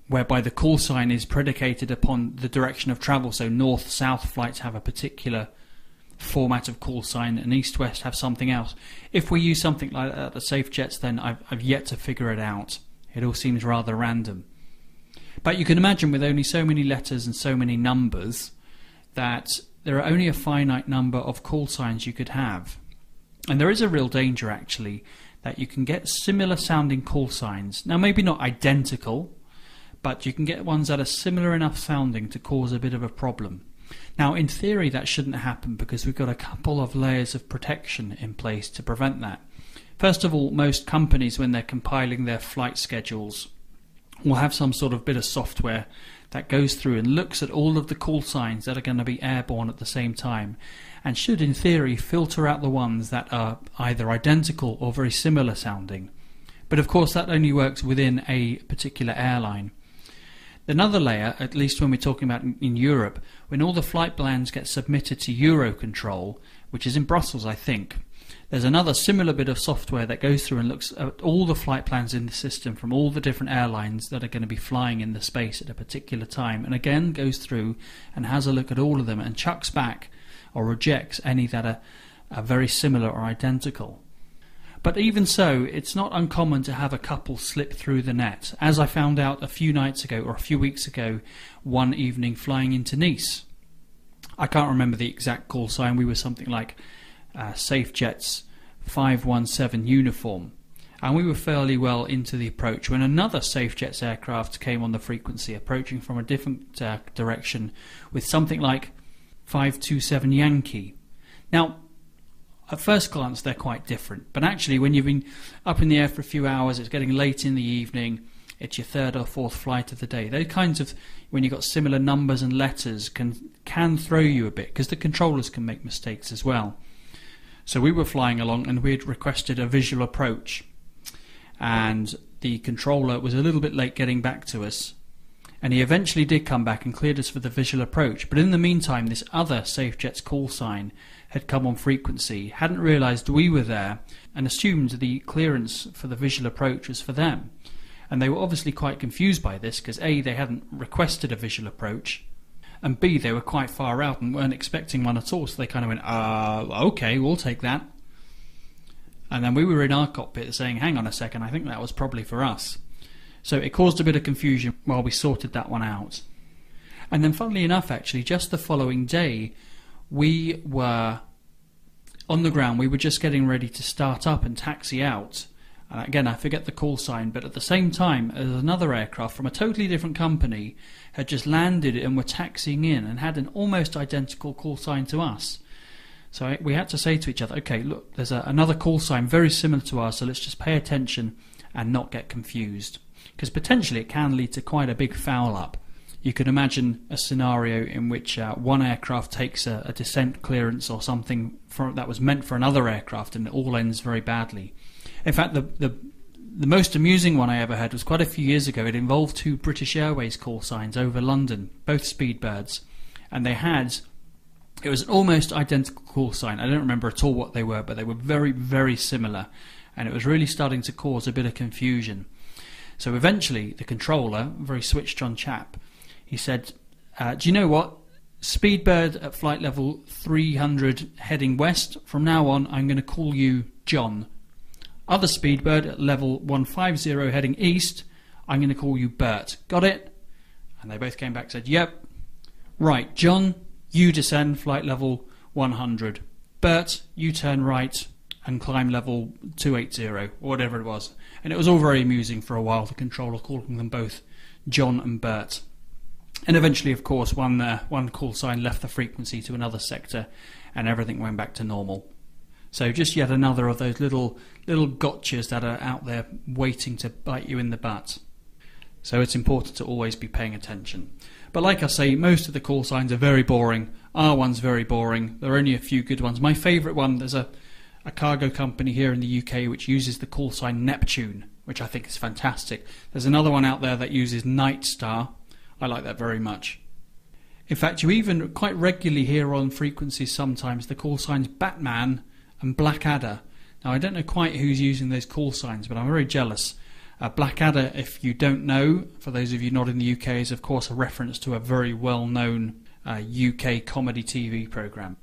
whereby the call sign is predicated upon the direction of travel, so north south flights have a particular format of call sign and east west have something else. If we use something like that safe jets, then I've, I've yet to figure it out. It all seems rather random. But you can imagine with only so many letters and so many numbers that there are only a finite number of call signs you could have. And there is a real danger actually that you can get similar sounding call signs. Now, maybe not identical, but you can get ones that are similar enough sounding to cause a bit of a problem. Now, in theory, that shouldn't happen because we've got a couple of layers of protection in place to prevent that. First of all, most companies, when they're compiling their flight schedules, will have some sort of bit of software that goes through and looks at all of the call signs that are going to be airborne at the same time and should, in theory, filter out the ones that are either identical or very similar sounding. But of course, that only works within a particular airline. Another layer, at least when we're talking about in, Europe, when all the flight plans get submitted to Eurocontrol, which is in Brussels, I think, there's another similar bit of software that goes through and looks at all the flight plans in the system from all the different airlines that are going to be flying in the space at a particular time, and again goes through and has a look at all of them and chucks back or rejects any that are, are very similar or identical. But even so, it's not uncommon to have a couple slip through the net, as I found out a few nights ago or a few weeks ago, one evening flying into Nice. I can't remember the exact call sign, we were something like uh, SafeJets 517 uniform. And we were fairly well into the approach when another SafeJets aircraft came on the frequency, approaching from a different uh, direction with something like 527 Yankee. Now, at first glance, they're quite different, but actually, when you've been up in the air for a few hours, it's getting late in the evening, it's your third or fourth flight of the day. Those kinds of, when you've got similar numbers and letters, can can throw you a bit because the controllers can make mistakes as well. So we were flying along and we had requested a visual approach. And the controller was a little bit late getting back to us. And he eventually did come back and cleared us for the visual approach. But in the meantime, this other SafeJets call sign had come on frequency, hadn't realised we were there, and assumed the clearance for the visual approach was for them. And they were obviously quite confused by this because A, they hadn't requested a visual approach, and B, they were quite far out and weren't expecting one at all. So they kind of went, uh, okay, we'll take that. And then we were in our cockpit saying, hang on a second, I think that was probably for us. So it caused a bit of confusion while we sorted that one out. And then, funnily enough, actually, just the following day, we were on the ground. We were just getting ready to start up and taxi out. And again, I forget the call sign, but at the same time, as another aircraft from a totally different company had just landed and were taxiing in and had an almost identical call sign to us. So we had to say to each other, okay, look, there's a, another call sign very similar to ours, so let's just pay attention and not get confused. Because potentially it can lead to quite a big foul up. You could imagine a scenario in which uh, one aircraft takes a, a descent clearance or something for, that was meant for another aircraft and it all ends very badly. In fact, the, the the most amusing one I ever had was quite a few years ago. It involved two British Airways call signs over London, both Speedbirds, and they had it was an almost identical call sign. I don't remember at all what they were, but they were very, very similar, and it was really starting to cause a bit of confusion. So eventually, the controller, very switched-on chap, he said, uh, "Do you know what? Speedbird at flight level 300 heading west. From now on, I'm going to call you John. Other Speedbird at level 150 heading east. I'm going to call you Bert. Got it?" And they both came back and said, "Yep." Right, John, you descend flight level 100. Bert, you turn right and climb level 280, or whatever it was. And it was all very amusing for a while, the controller calling them both John and Bert. And eventually, of course, one, uh, one call sign left the frequency to another sector and everything went back to normal. So just yet another of those little little gotchas that are out there waiting to bite you in the butt. So it's important to always be paying attention. But like I say, most of the call signs are very boring. Our one's very boring. There are only a few good ones. My favourite one, there's a, a cargo company here in the UK which uses the call sign Neptune, which I think is fantastic. There's another one out there that uses Night Star. I like that very much. In fact, you even quite regularly hear on frequencies sometimes the call signs Batman and Blackadder. Now, I don't know quite who's using those call signs, but I'm very jealous. Uh, Blackadder, if you don't know, for those of you not in the UK, is of course a reference to a very well known uh, UK comedy TV programme.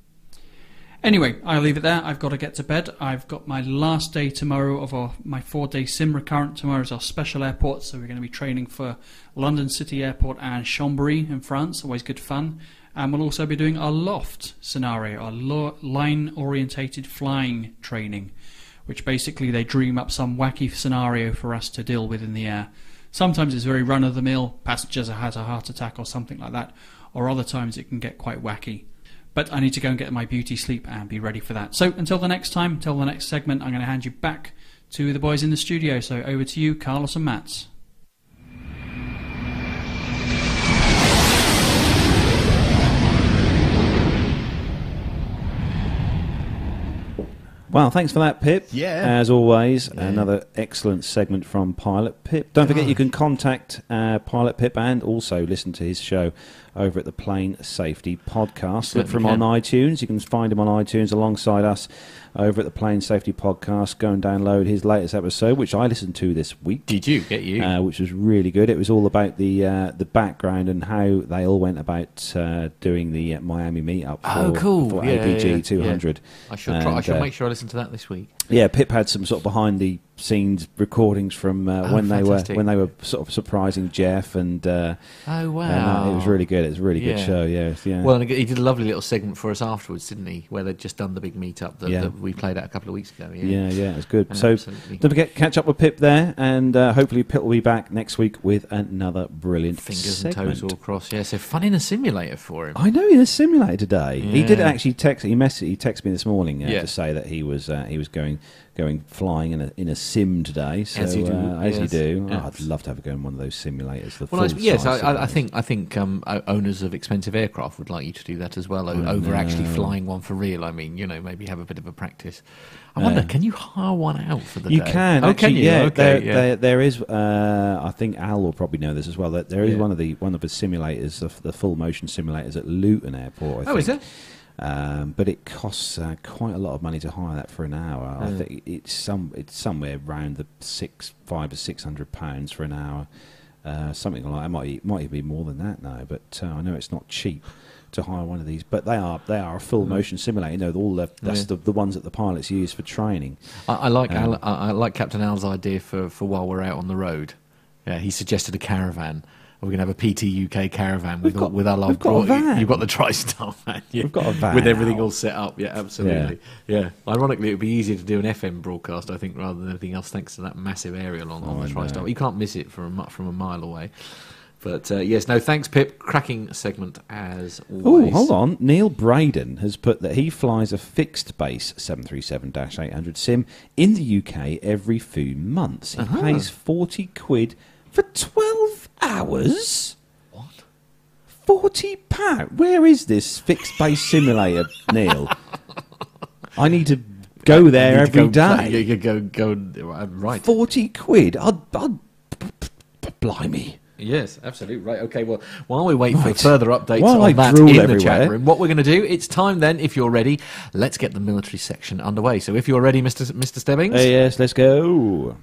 Anyway, I'll leave it there. I've got to get to bed. I've got my last day tomorrow of our, my four day sim recurrent. Tomorrow is our special airport, so we're going to be training for London City Airport and Chambéry in France. Always good fun. And we'll also be doing our loft scenario, our line orientated flying training, which basically they dream up some wacky scenario for us to deal with in the air. Sometimes it's very run of the mill, passengers has a heart attack or something like that, or other times it can get quite wacky. But I need to go and get my beauty sleep and be ready for that. So until the next time, until the next segment, I'm going to hand you back to the boys in the studio. So over to you, Carlos and Mats. Well, thanks for that, Pip. Yeah. As always, another excellent segment from Pilot Pip. Don't forget, you can contact uh, Pilot Pip and also listen to his show over at the Plane Safety Podcast. Look for him on iTunes. You can find him on iTunes alongside us over at the Plane Safety Podcast. Go and download his latest episode, which I listened to this week. Did you get you? Uh, which was really good. It was all about the uh, the background and how they all went about uh, doing the uh, Miami meetup for, oh, cool. for yeah, APG yeah, yeah. 200. I should. Try, I should uh, make sure I listen to that this week. yeah, Pip had some sort of behind the scenes recordings from uh, Oh, when they were when they were sort of surprising Jeff and uh, Oh wow! and, uh, it was really good. It was a really good show. Yeah, yeah. Well, and he did a lovely little segment for us afterwards, didn't he? Where they'd just done the big meetup that, Yeah. that we played out a couple of weeks ago. Yeah, yeah, yeah, it was good. So absolutely. don't forget catch up with Pip there, and uh, hopefully Pip will be back next week with another brilliant Fingers segment. and toes all crossed. Yeah, so fun in a simulator for him. I know in a simulator today. He did actually text. He messaged. He texted me this morning uh, Yeah. to say that he was uh, he was going going flying in a in a sim today. So As you do, uh, as you do. Oh, I'd love to have a go in one of those simulators. The Well, I, yes, I, I, think I think um, owners of expensive aircraft would like you to do that as well, o- I over actually flying one for real. I mean, you know, maybe have a bit of a practice. I Uh, wonder, can you hire one out for the You day? can. Oh, actually, can you? Yeah, okay, there, yeah. there, there is. Uh, I think Al will probably know this as well. That there is Yeah. one of the one of the simulators, the, the full motion simulators at Luton Airport. I Oh, think. is it? Um, but it costs uh, quite a lot of money to hire that for an hour. I think it's some it's somewhere around the six five or six hundred pounds for an hour. Uh, something like that might might even be more than that now, but uh, I know it's not cheap to hire one of these. But they are they are a full motion simulator. You know, all the that's Yeah. the, the ones that the pilots use for training. I, I like Um, Al, I, I like Captain Al's idea for, for while we're out on the road. Yeah, he suggested a caravan. We're going to have a PT UK caravan with We've all, with our love. we've got a van. You've got the TriStar (laughs) van. Yeah. We've got a van with everything all set up. Yeah, absolutely. Yeah. Ironically, it would be easier to do an FM broadcast, I think, rather than anything else, thanks to that massive aerial on, on Oh, the TriStar. You can't miss it from a, from a mile away. But uh, yes, no, thanks, Pip. Cracking segment as always. Oh, hold on. Neil Braden has put that he flies a fixed base 737 800 sim in the UK every few months. He Uh-huh. pays 40 quid for 12 hours? What? 40 pounds? Where is this fixed base simulator, Neil? I need to go there every go, day. You go, go, go, right. 40 quid? I'd, I'd, blimey. Yes, absolutely right. Okay, well, while we wait Right. for further updates While on I that in the chat room, what we're going to do, it's time then, if you're ready, let's get the military section underway. So if you're ready, Mr. S- Mr. Stebbings. Uh, yes, let's go.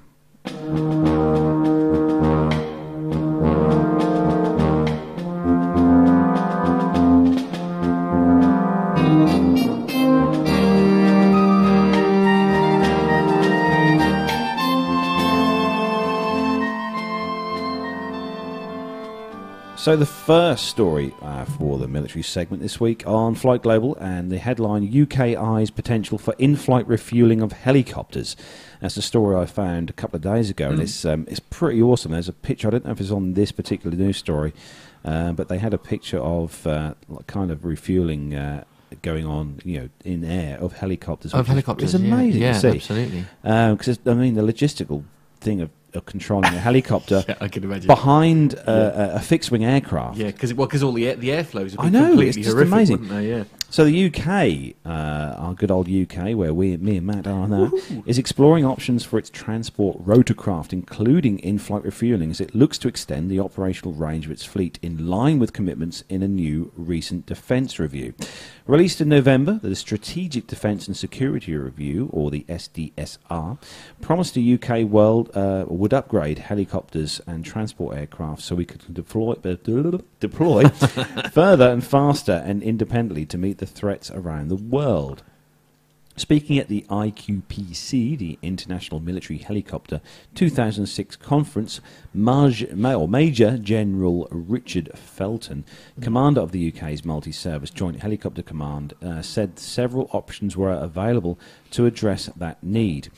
So the first story uh, for the military segment this week on Flight Global, and the headline: UK eyes potential for in-flight refueling of helicopters. That's a story I found a couple of days ago, and it's um, it's pretty awesome. There's a picture. I don't know if it's on this particular news story, uh, but they had a picture of uh, kind of refueling. Uh, Going on, you know, in air of helicopters. Of is- helicopters, it's yeah. amazing Yeah, to see. absolutely. Because I mean, the logistical thing of controlling a helicopter (laughs) Yeah, I can imagine. behind uh, a, a fixed wing aircraft. Yeah, because well, 'cause all the air, the airflows I know, it's just amazing. they? Yeah. So the UK, uh, our good old UK, where we, me and Matt are now, is exploring options for its transport rotorcraft, including in-flight refueling, as it looks to extend the operational range of its fleet in line with commitments in a new recent defence review. Released in November, the Strategic Defence and Security Review, or the SDSR, promised the UK world uh, would upgrade helicopters and transport aircraft so we could deploy, (laughs) deploy (laughs) further and faster and independently to meet the threats around the world. Speaking at the IQPC, the International Military Helicopter 2006 conference, Maj- Major General Richard Felton, commander of the UK's multi service Joint Helicopter Command, uh, said several options were available to address that need.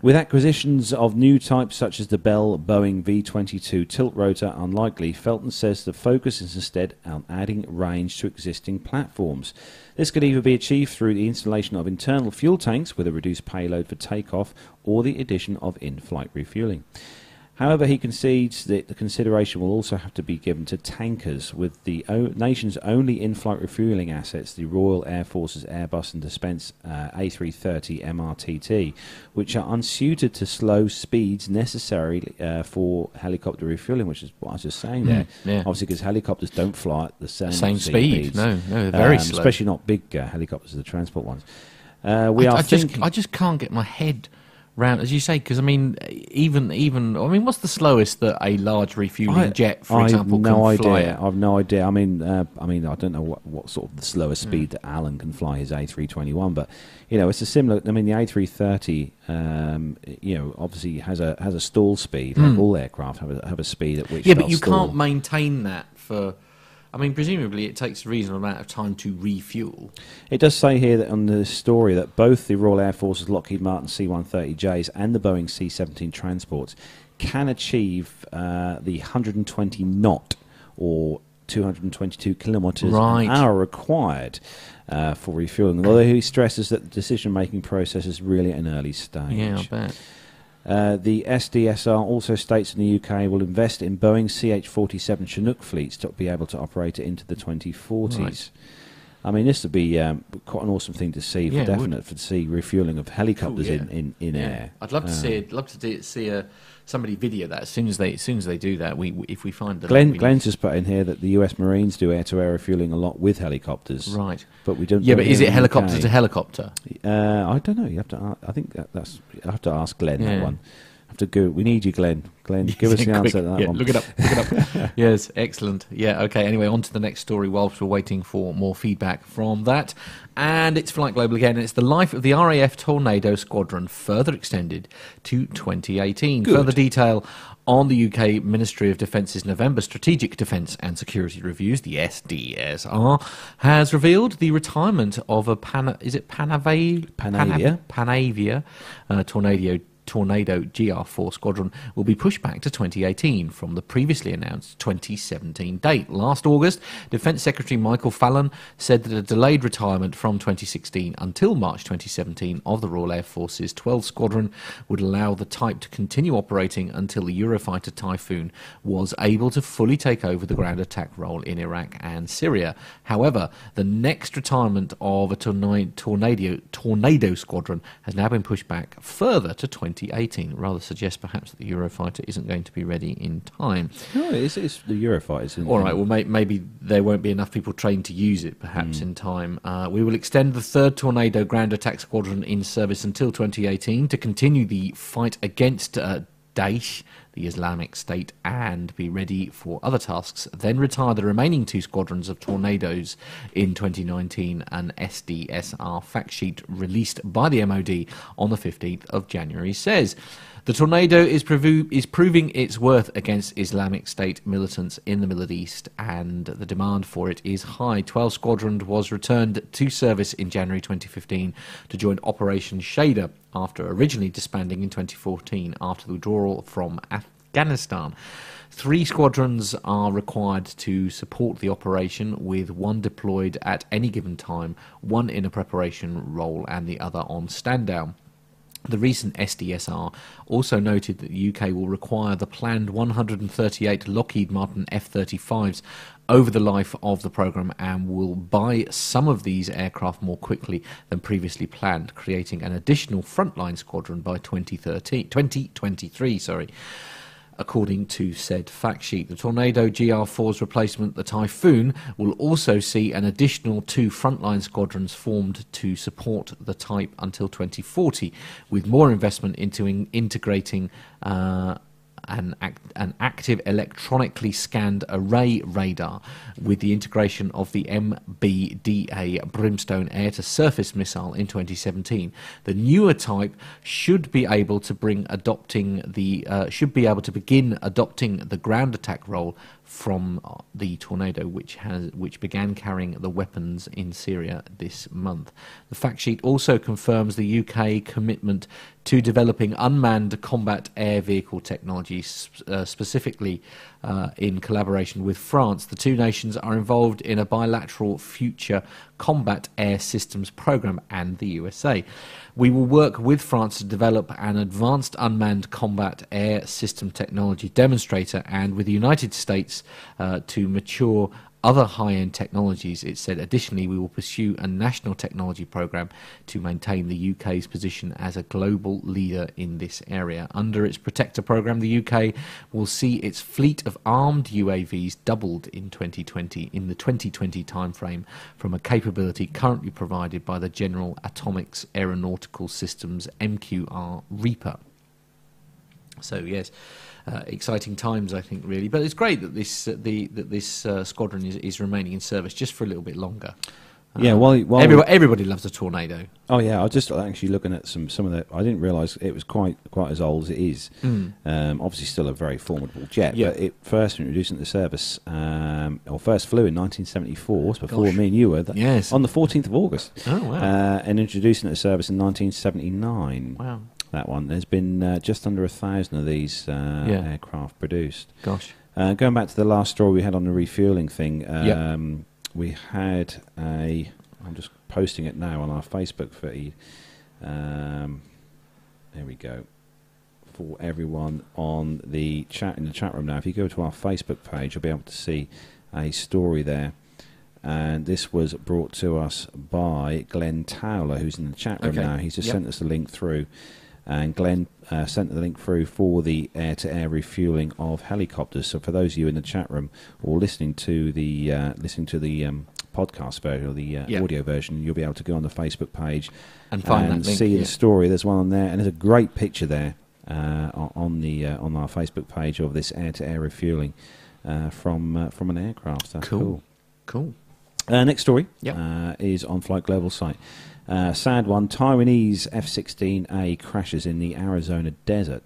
With acquisitions of new types such as the Bell Boeing V 22 tilt rotor unlikely, Felton says the focus is instead on adding range to existing platforms. This could either be achieved through the installation of internal fuel tanks with a reduced payload for takeoff or the addition of in flight refueling. However, he concedes that the consideration will also have to be given to tankers, with the o- nation's only in flight refueling assets, the Royal Air Force's Airbus and Defence uh, A330 MRTT, which are unsuited to slow speeds necessary uh, for helicopter refueling, which is what I was just saying there. Mm, yeah. Obviously, because helicopters don't fly at the same, Same speed. speeds. No, no, they're very Um, slow. Especially not big uh, helicopters, the transport ones. Uh, we I, are I just. I just can't get my head round, as you say, because I mean, even, even, I mean, what's the slowest that a large refueling I- jet, for I've no can idea. fly? I've no idea. I mean, uh, I mean, I don't know what, what sort of the slowest Hmm. speed that Alan can fly his A321, but you know, it's a similar. I mean, the A330, um, you know, obviously has a has a stall speed. Like Hmm. all aircraft have a, have a speed at which. Yeah, but you stall. can't maintain that for. I mean, presumably it takes a reasonable amount of time to refuel. It does say here that on the story that both the Royal Air Force's Lockheed Martin C-130Js and the Boeing C-17 transports can achieve uh, the 120 knot or 222 kilometres Right. an hour required uh, for refueling. Although he stresses that the decision-making process is really at an early stage. Yeah, I bet. Uh, the SDSR also states in the UK will invest in Boeing CH-47 Chinook fleets to be able to operate it into the 2040s. Right. I mean, this would be um, quite an awesome thing to see for Yeah, definite for to see refueling of helicopters yeah. in, in, in Yeah. air. I'd love to Um, see it. Love to see a somebody video that as soon as they as soon as they do that. We, if we find the Glenn, Glenn's just put in here that the US Marines do air-to-air refueling a lot with helicopters. right. But we don't. Yeah, but is it helicopter UK. to helicopter? Uh, I don't know. You have to. I think that, that's. I have to ask Glenn Yeah. that one. Have to go. We need you, Glenn. Glenn, give us (laughs) the Quick, answer to that yeah, one. Look it up. Look it up. (laughs) yes, excellent. Yeah, okay. Anyway, on to the next story whilst we're waiting for more feedback from that. And it's Flight Global again. It's the life of the RAF Tornado Squadron further extended to 2018. Good. Further detail on the UK Ministry of Defence's November Strategic Defence and Security Reviews, the SDSR, has revealed the retirement of a Pana, is it Panavia? Panavia. Panavia uh, Tornado Tornado GR4 squadron will be pushed back to 2018 from the previously announced 2017 date. Last August, Defence Secretary Michael Fallon said that a delayed retirement from 2016 until March 2017 of the Royal Air Force's 12th Squadron would allow the type to continue operating until the Eurofighter Typhoon was able to fully take over the ground attack role in Iraq and Syria. However, the next retirement of a tornado, tornado, squadron has now been pushed back further to 2018. Rather suggests perhaps that the Eurofighter isn't going to be ready in time. No, it's, it's the Eurofighters. isn't All right, well, may, maybe there won't be enough people trained to use it, perhaps, in time. Uh, we will extend the third Tornado Ground Attack Squadron in service until 2018 to continue the fight against uh, Daesh, the Islamic State, and be ready for other tasks. Then retire the remaining two squadrons of Tornadoes in 2019, an SDSR fact sheet released by the MOD on the 15th of January says. The tornado is, provu- is proving its worth against Islamic State militants in the Middle East, and the demand for it is high. 12 Squadron was returned to service in January 2015 to join Operation Shader after originally disbanding in 2014 after the withdrawal from Afghanistan. Three squadrons are required to support the operation, with one deployed at any given time, one in a preparation role, and the other on stand down. The recent SDSR also noted that the UK will require the planned 138 Lockheed Martin F 35s over the life of the programme and will buy some of these aircraft more quickly than previously planned, creating an additional frontline squadron by 2013, 2023. Sorry. According to said fact sheet, the Tornado GR4's replacement, the Typhoon, will also see an additional two frontline squadrons formed to support the type until 2040, with more investment into in- integrating uh, an, act, an active electronically scanned array radar with the integration of the MBDA Brimstone air to surface missile in 2017. The newer type should be able to bring adopting the uh, should be able to begin adopting the ground attack role from uh, the tornado which has which began carrying the weapons in Syria this month. The fact sheet also confirms the UK commitment to developing unmanned combat air vehicle technology, uh, specifically uh, in collaboration with France. The two nations are involved in a bilateral future combat air systems program and the USA. We will work with France to develop an advanced unmanned combat air system technology demonstrator and with the United States uh, to mature other high end technologies. It said, additionally, we will pursue a national technology program to maintain the UK's position as a global leader in this area. Under its Protector program, the UK will see its fleet of armed UAVs doubled in 2020, in the 2020 timeframe, from a capability currently provided by the General Atomics Aeronautical Systems MQR Reaper. So yes, uh, exciting times, I think, really. But it's great that this uh, the that this uh, squadron is, is remaining in service just for a little bit longer. Yeah, Um, while- while- everybody, everybody loves a tornado. Oh yeah, I was just actually looking at some some of the. I didn't realise it was quite quite as old as it is. Mm. Um, obviously, still a very formidable jet. Yeah. But it first introduced into service, um, or first flew in 1974, before Gosh. me and you were. th- Yes. On the 14th of August. Oh, wow. Uh, and introduced into service in 1979. Wow. That one. There's been uh, just under a thousand of these uh, Yeah. aircraft produced. Gosh. Uh, going back to the last story we had on the refueling thing, Yep. um, we had a. I'm just posting it now on our Facebook feed. Um, there we go. For everyone on the chat in the chat room now, if you go to our Facebook page, you'll be able to see a story there. And this was brought to us by Glenn Towler, who's in the chat room Okay. now. He's just Yep. sent us the link through. And Glenn uh, sent the link through for the air to air refueling of helicopters. So for those of you in the chat room or listening to the uh, listening to the um, podcast version or the uh, Yeah. audio version, you'll be able to go on the Facebook page And find that link, see yeah. the story. There's one on there, and there's a great picture there uh, on- the uh, on our Facebook page of this air-to-air refueling uh, from uh, from an aircraft. That's Cool. cool. Cool. Uh, next story Yep. uh, is on Flight Global site. Uh, sad one. Taiwanese F-16A crashes in the Arizona desert.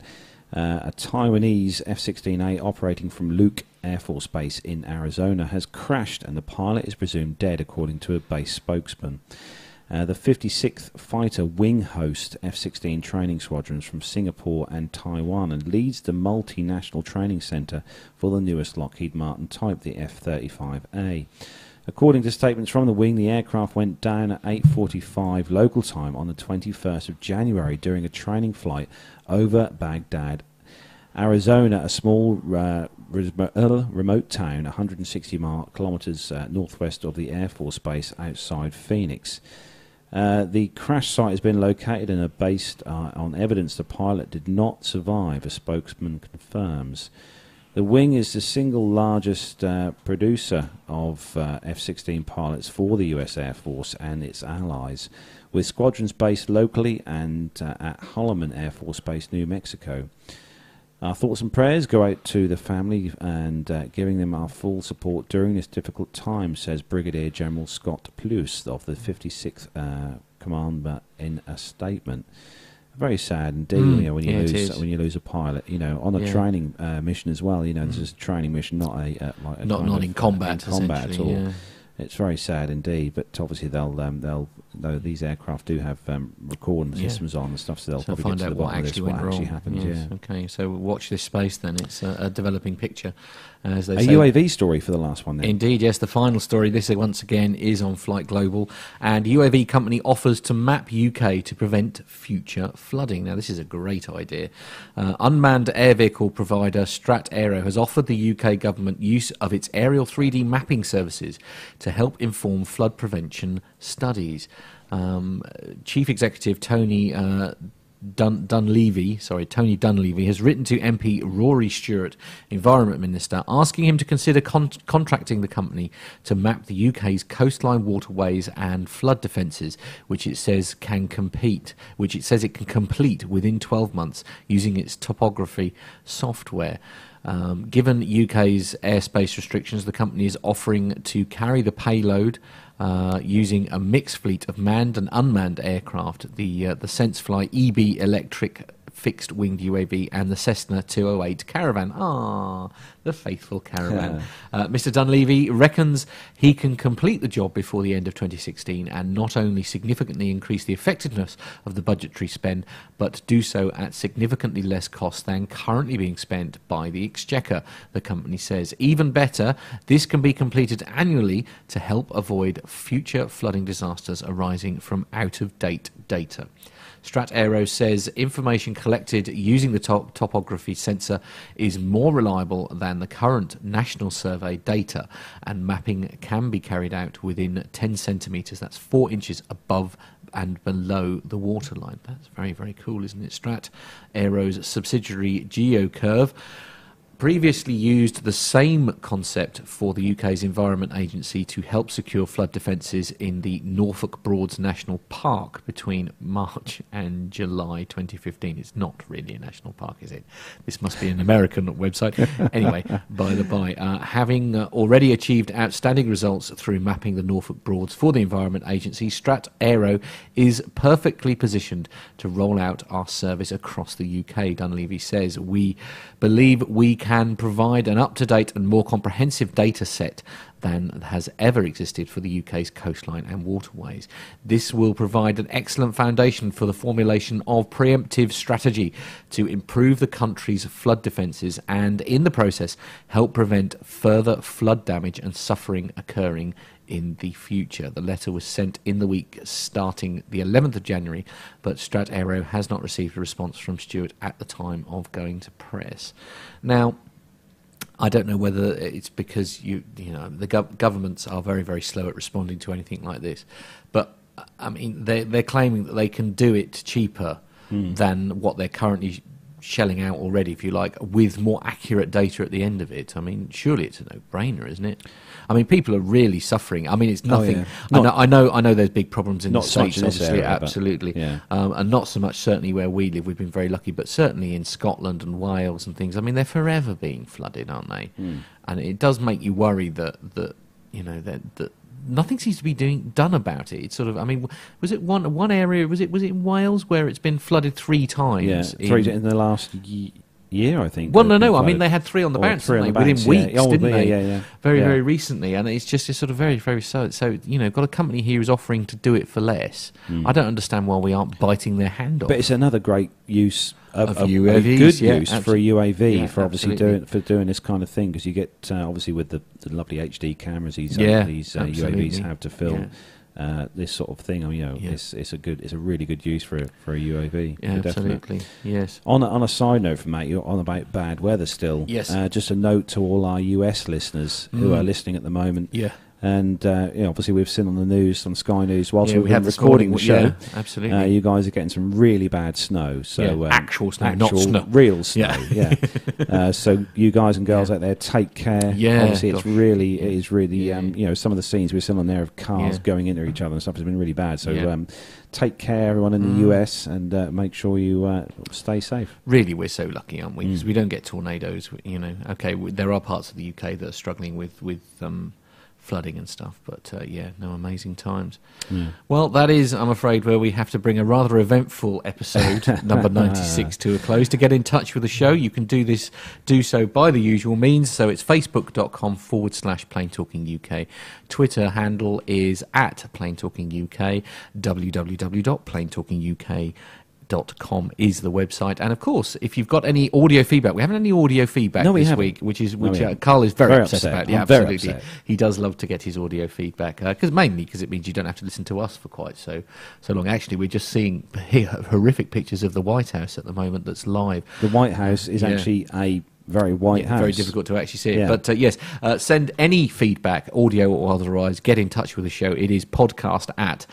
Uh, a Taiwanese F-16A operating from Luke Air Force Base in Arizona has crashed, and the pilot is presumed dead, according to a base spokesman. Uh, the 56th Fighter Wing host F 16 training squadrons from Singapore and Taiwan and leads the multinational training centre for the newest Lockheed Martin type, the F 35A. According to statements from the wing, the aircraft went down at 8:45 local time on the 21st of January during a training flight over Bagdad, Arizona, a small uh, uh, remote town 160 mile, kilometers uh, northwest of the Air Force Base outside Phoenix. Uh, the crash site has been located and are based uh, on evidence the pilot did not survive, a spokesman confirms. The wing is the single largest uh, producer of uh, F 16 pilots for the US Air Force and its allies, with squadrons based locally and uh, at Holloman Air Force Base, New Mexico. Our thoughts and prayers go out to the family and uh, giving them our full support during this difficult time, says Brigadier General Scott Pleus of the 56th uh, Command in a statement. Very sad indeed Mm, you know, when you yeah, lose when you lose a pilot. You know, on a Yeah. training uh, mission as well. You know, this Mm. is a training mission, not a uh, like a Not not of, in combat. in combat at all. yeah. It's very sad indeed, but obviously they'll um, they'll though these aircraft do have um, recording Yeah. systems on and stuff, so they'll So probably find get to out the what bottom of this, actually what went actually wrong. happened. Yes, Yeah. Okay, so watch this space then. It's a, a developing picture, as they A say. UAV story for the last one. Then. Indeed, yes. The final story, this once again is on Flight Global, and UAV company offers to map UK to prevent future flooding. Now, this is a great idea. Uh, unmanned air vehicle provider Strat Aero has offered the UK government use of its aerial 3D mapping services to help inform flood prevention studies. Um, Chief Executive Tony. Uh, Dun- Dunleavy, sorry, Tony Dunleavy, has written to MP Rory Stewart, Environment Minister, asking him to consider con- contracting the company to map the UK's coastline waterways and flood defences, which it says can compete, which it says it can complete within 12 months using its topography software. Um, given UK's airspace restrictions, the company is offering to carry the payload uh, using a mixed fleet of manned and unmanned aircraft, the uh, the SenseFly eBee electric fixed winged UAV and the Cessna 208 Caravan. Ah, the faithful Caravan. uh, Mr. Dunleavy reckons he can complete the job before the end of 2016 and not only significantly increase the effectiveness of the budgetary spend, but do so at significantly less cost than currently being spent by the Exchequer, the company says. Even better, this can be completed annually to help avoid future flooding disasters arising from out of date data. Strat Aero says information collected using the top topography sensor is more reliable than the current national survey data, and mapping can be carried out within 10 centimetres, that's 4 inches above and below the waterline. That's very, very cool, isn't it? Strat Aero's subsidiary GeoCurve previously used the same concept for the UK's Environment Agency to help secure flood defences in the Norfolk Broads National Park between March and July 2015. It's not really a national park, is it? This must be an American website. (laughs) Anyway, by the by, uh, having uh, already achieved outstanding results through mapping the Norfolk Broads for the Environment Agency, Strat Aero is perfectly positioned to roll out our service across the UK, Dunleavy says. We believe we can provide an up to date and more comprehensive data set than has ever existed for the UK's coastline and waterways. This will provide an excellent foundation for the formulation of preemptive strategy to improve the country's flood defences and, in the process, help prevent further flood damage and suffering occurring in the future. The letter was sent in the week starting the 11th of January, but Strat Aero has not received a response from Stewart at the time of going to press. Now, I don't know whether it's because you you know the gov- governments are very very slow at responding to anything like this, but I mean they they're claiming that they can do it cheaper hmm. than what they're currently shelling out already, if you like, with more accurate data at the end of it. I mean, surely it's a no-brainer, isn't it? I mean, people are really suffering. I mean, it's Oh, nothing. yeah. I, know, I know. I know. There's big problems in Not the states, obviously, area, but- absolutely, yeah. um, and not so much certainly where we live. We've been very lucky, but certainly in Scotland and Wales and things. I mean, they're forever being flooded, aren't they? Hmm. And it does make you worry that that you know that that nothing seems to be doing done about it. It's sort of. I mean, was it one one area? Was it was it in Wales where it's been flooded three times? Yeah, in- three in the last ye- year, I think. well, no, no. I mean, they had three on the bounce, didn't they? the within yeah. weeks, Oh, didn't yeah, they? yeah, yeah. Very, Yeah. very recently, and it's just it's sort of very, very so. So you know, got a company here who's offering to do it for less. I don't understand why we aren't biting their hand off. But it's another great use of, Of of- a UAVs, good yeah, use for a UAV yeah, for obviously absolutely. doing for doing this kind of thing because you get uh, obviously with the, the lovely HD cameras these uh, these uh. UAVs have to film. Uh, this sort of thing, I mean, you know, Yeah. it's it's a good, it's a really good use for a, for a UAV. yeah, definite. absolutely, yes. On a, on a side note from Matt, you're on about bad weather still. Yes. Uh, just a note to all our US listeners who Mm. are listening at the moment. Yeah. And uh, you know, obviously, we've seen on the news, on Sky News, whilst Yeah, we've we been had recording the show, yeah, absolutely. uh, you guys are getting some really bad snow. So Yeah, um, actual snow, not snow. real snow. Yeah. (laughs) Uh, so you guys and girls out there, take care. Yeah, Obviously, it's gosh. really, it is really, um, you know, some of the scenes we've seen on there of cars going into each other and stuff has been really bad. So um, take care, everyone in the Mm. US, and uh, make sure you uh, stay safe. Really, we're so lucky, aren't we? Because Mm. we don't get tornadoes. You know, okay, w there are parts of the UK that are struggling with with um, flooding and stuff, but uh, yeah, no amazing times. Yeah. Well, that is, I'm afraid, where we have to bring a rather eventful episode, (laughs) number 96, to a close. To get in touch with the show, you can do this, do so by the usual means. So it's facebook.com forward slash Plane Talking UK. Twitter handle is at Plane Talking UK, www.planetalkinguk dot com is the website and of course if you've got any audio feedback we haven't any audio feedback No, we this haven't. week which is which we uh, carl is very, Very upset, upset. about yeah I'm absolutely he does love to get his audio feedback because mainly because it means you don't have to listen to us for quite so so long. Actually, we're just seeing (laughs) horrific pictures of the White House at the moment. That's live. The White House is Yeah. actually a very white Yeah, house. Very difficult to actually see it. Yeah. But uh, yes, uh, send any feedback, audio or otherwise. Get in touch with the show. It is podcast at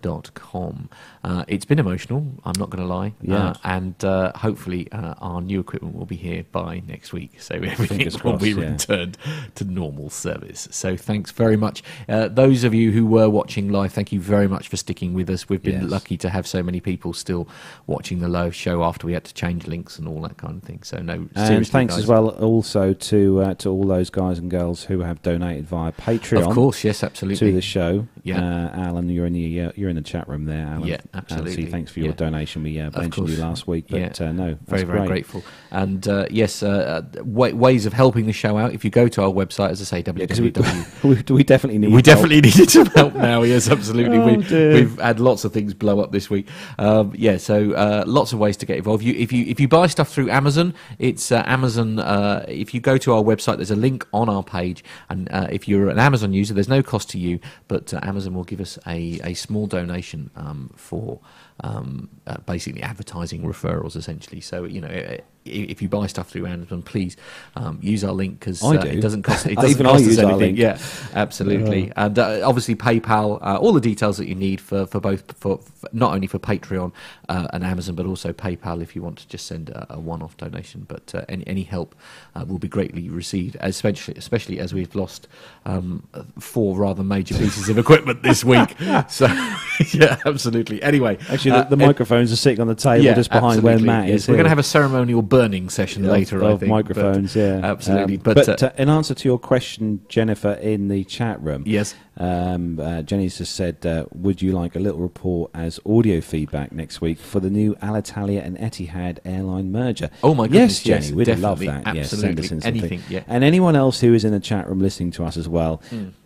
planetalkinguk.com. Uh, it's been emotional, I'm not going to lie. Yeah. Uh, and uh, hopefully uh, our new equipment will be here by next week. So (laughs) everything Fingers will be yeah. returned to normal service. So thanks very much. Uh, those of you who were watching live, thank you very much for sticking with us. We've been Yes. lucky to have so many people still watching the live show after we had to change links and all that kind of thing. So no, And seriously, thanks guys. as well also to uh, to all those guys and girls who have donated via Patreon. Of course, yes, absolutely. To the show. Yeah. Uh, Alan, you're in the you're in the chat room there, Alan. Yeah, Uh, absolutely. so thanks for your Yeah. donation. We uh, mentioned you last week, but Yeah. uh, no, very very great. grateful and uh, yes uh, uh, wa- ways of helping the show out if you go to our website as i say 'cause we- www (laughs) we, we definitely need we help. definitely needed some help now (laughs) yes absolutely. Oh, we, we've had lots of things blow up this week. Um, yeah so uh, lots of ways to get involved. You, if you if you buy stuff through amazon it's uh, amazon uh, if you go to our website there's a link on our page. And uh, if you're an amazon user there's no cost to you but uh, amazon will give us a, a small donation um, for um, uh, basically advertising referrals essentially. So you know i- if you buy stuff through Amazon, please um, use our link because uh, do. it doesn't cost. (laughs) It doesn't Even I cost us our anything. link. Yeah, absolutely. And uh, obviously PayPal, uh, all the details that you need for, for both for, for not only for Patreon uh, and Amazon, but also PayPal if you want to just send a, a one-off donation. But uh, any any help uh, will be greatly received, especially especially as we've lost um, four rather major pieces of equipment this week. (laughs) So (laughs) yeah, absolutely. Anyway, Actually, the, the it- microphones are sitting on the table yeah, just behind where absolutely, Matt yes. is. We're going to have a ceremonial burning session of, later, of I think. but- microphones, yeah, absolutely. Um, but but uh, uh, in answer to your question, Jennifer, in the chat room, Yes. um, uh, Jenny's just said, uh, "Would you like a little report as audio feedback next week for the new Alitalia and Etihad airline merger?" Oh my goodness, yes, Jenny, yes, we'd love that. Yes, send us absolutely, in anything, yeah. And anyone else who is in the chat room listening to us as well,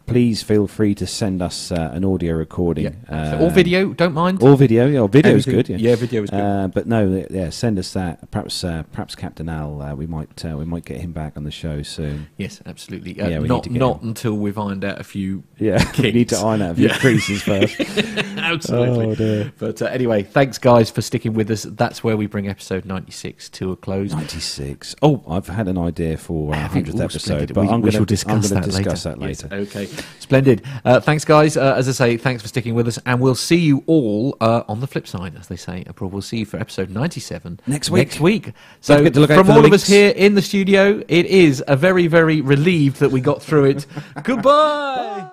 please feel free to send us uh, an audio recording yeah, uh, or video, don't mind. or video. Yeah, video is good. Yeah, Yeah, video is good. Uh, but no, yeah, send us that. Perhaps, uh, perhaps Captain Al. Uh, we might, uh, we might get him back on the show soon. Yes, absolutely. Uh, Yeah, we not need to get not him. until we've ironed out a few. Yeah, (laughs) we need to iron out a few Yeah. creases first. (laughs) absolutely. Oh, dear. But uh, anyway, thanks guys for sticking with us. That's where we bring episode ninety six to a close. Ninety-six. Oh, I've had an idea for our hundredth episode, but We- I'm going to discuss that discuss later. that Yes, later. okay. Splendid. Uh, thanks, guys. Uh, as I say, thanks for sticking with us, and we'll see you all uh, on the flip side, as they say. We'll see you for episode ninety-seven Next week. Next week. So, forget to look from all of us here in the studio, it is a very, very relieved that we got through it. (laughs) Goodbye.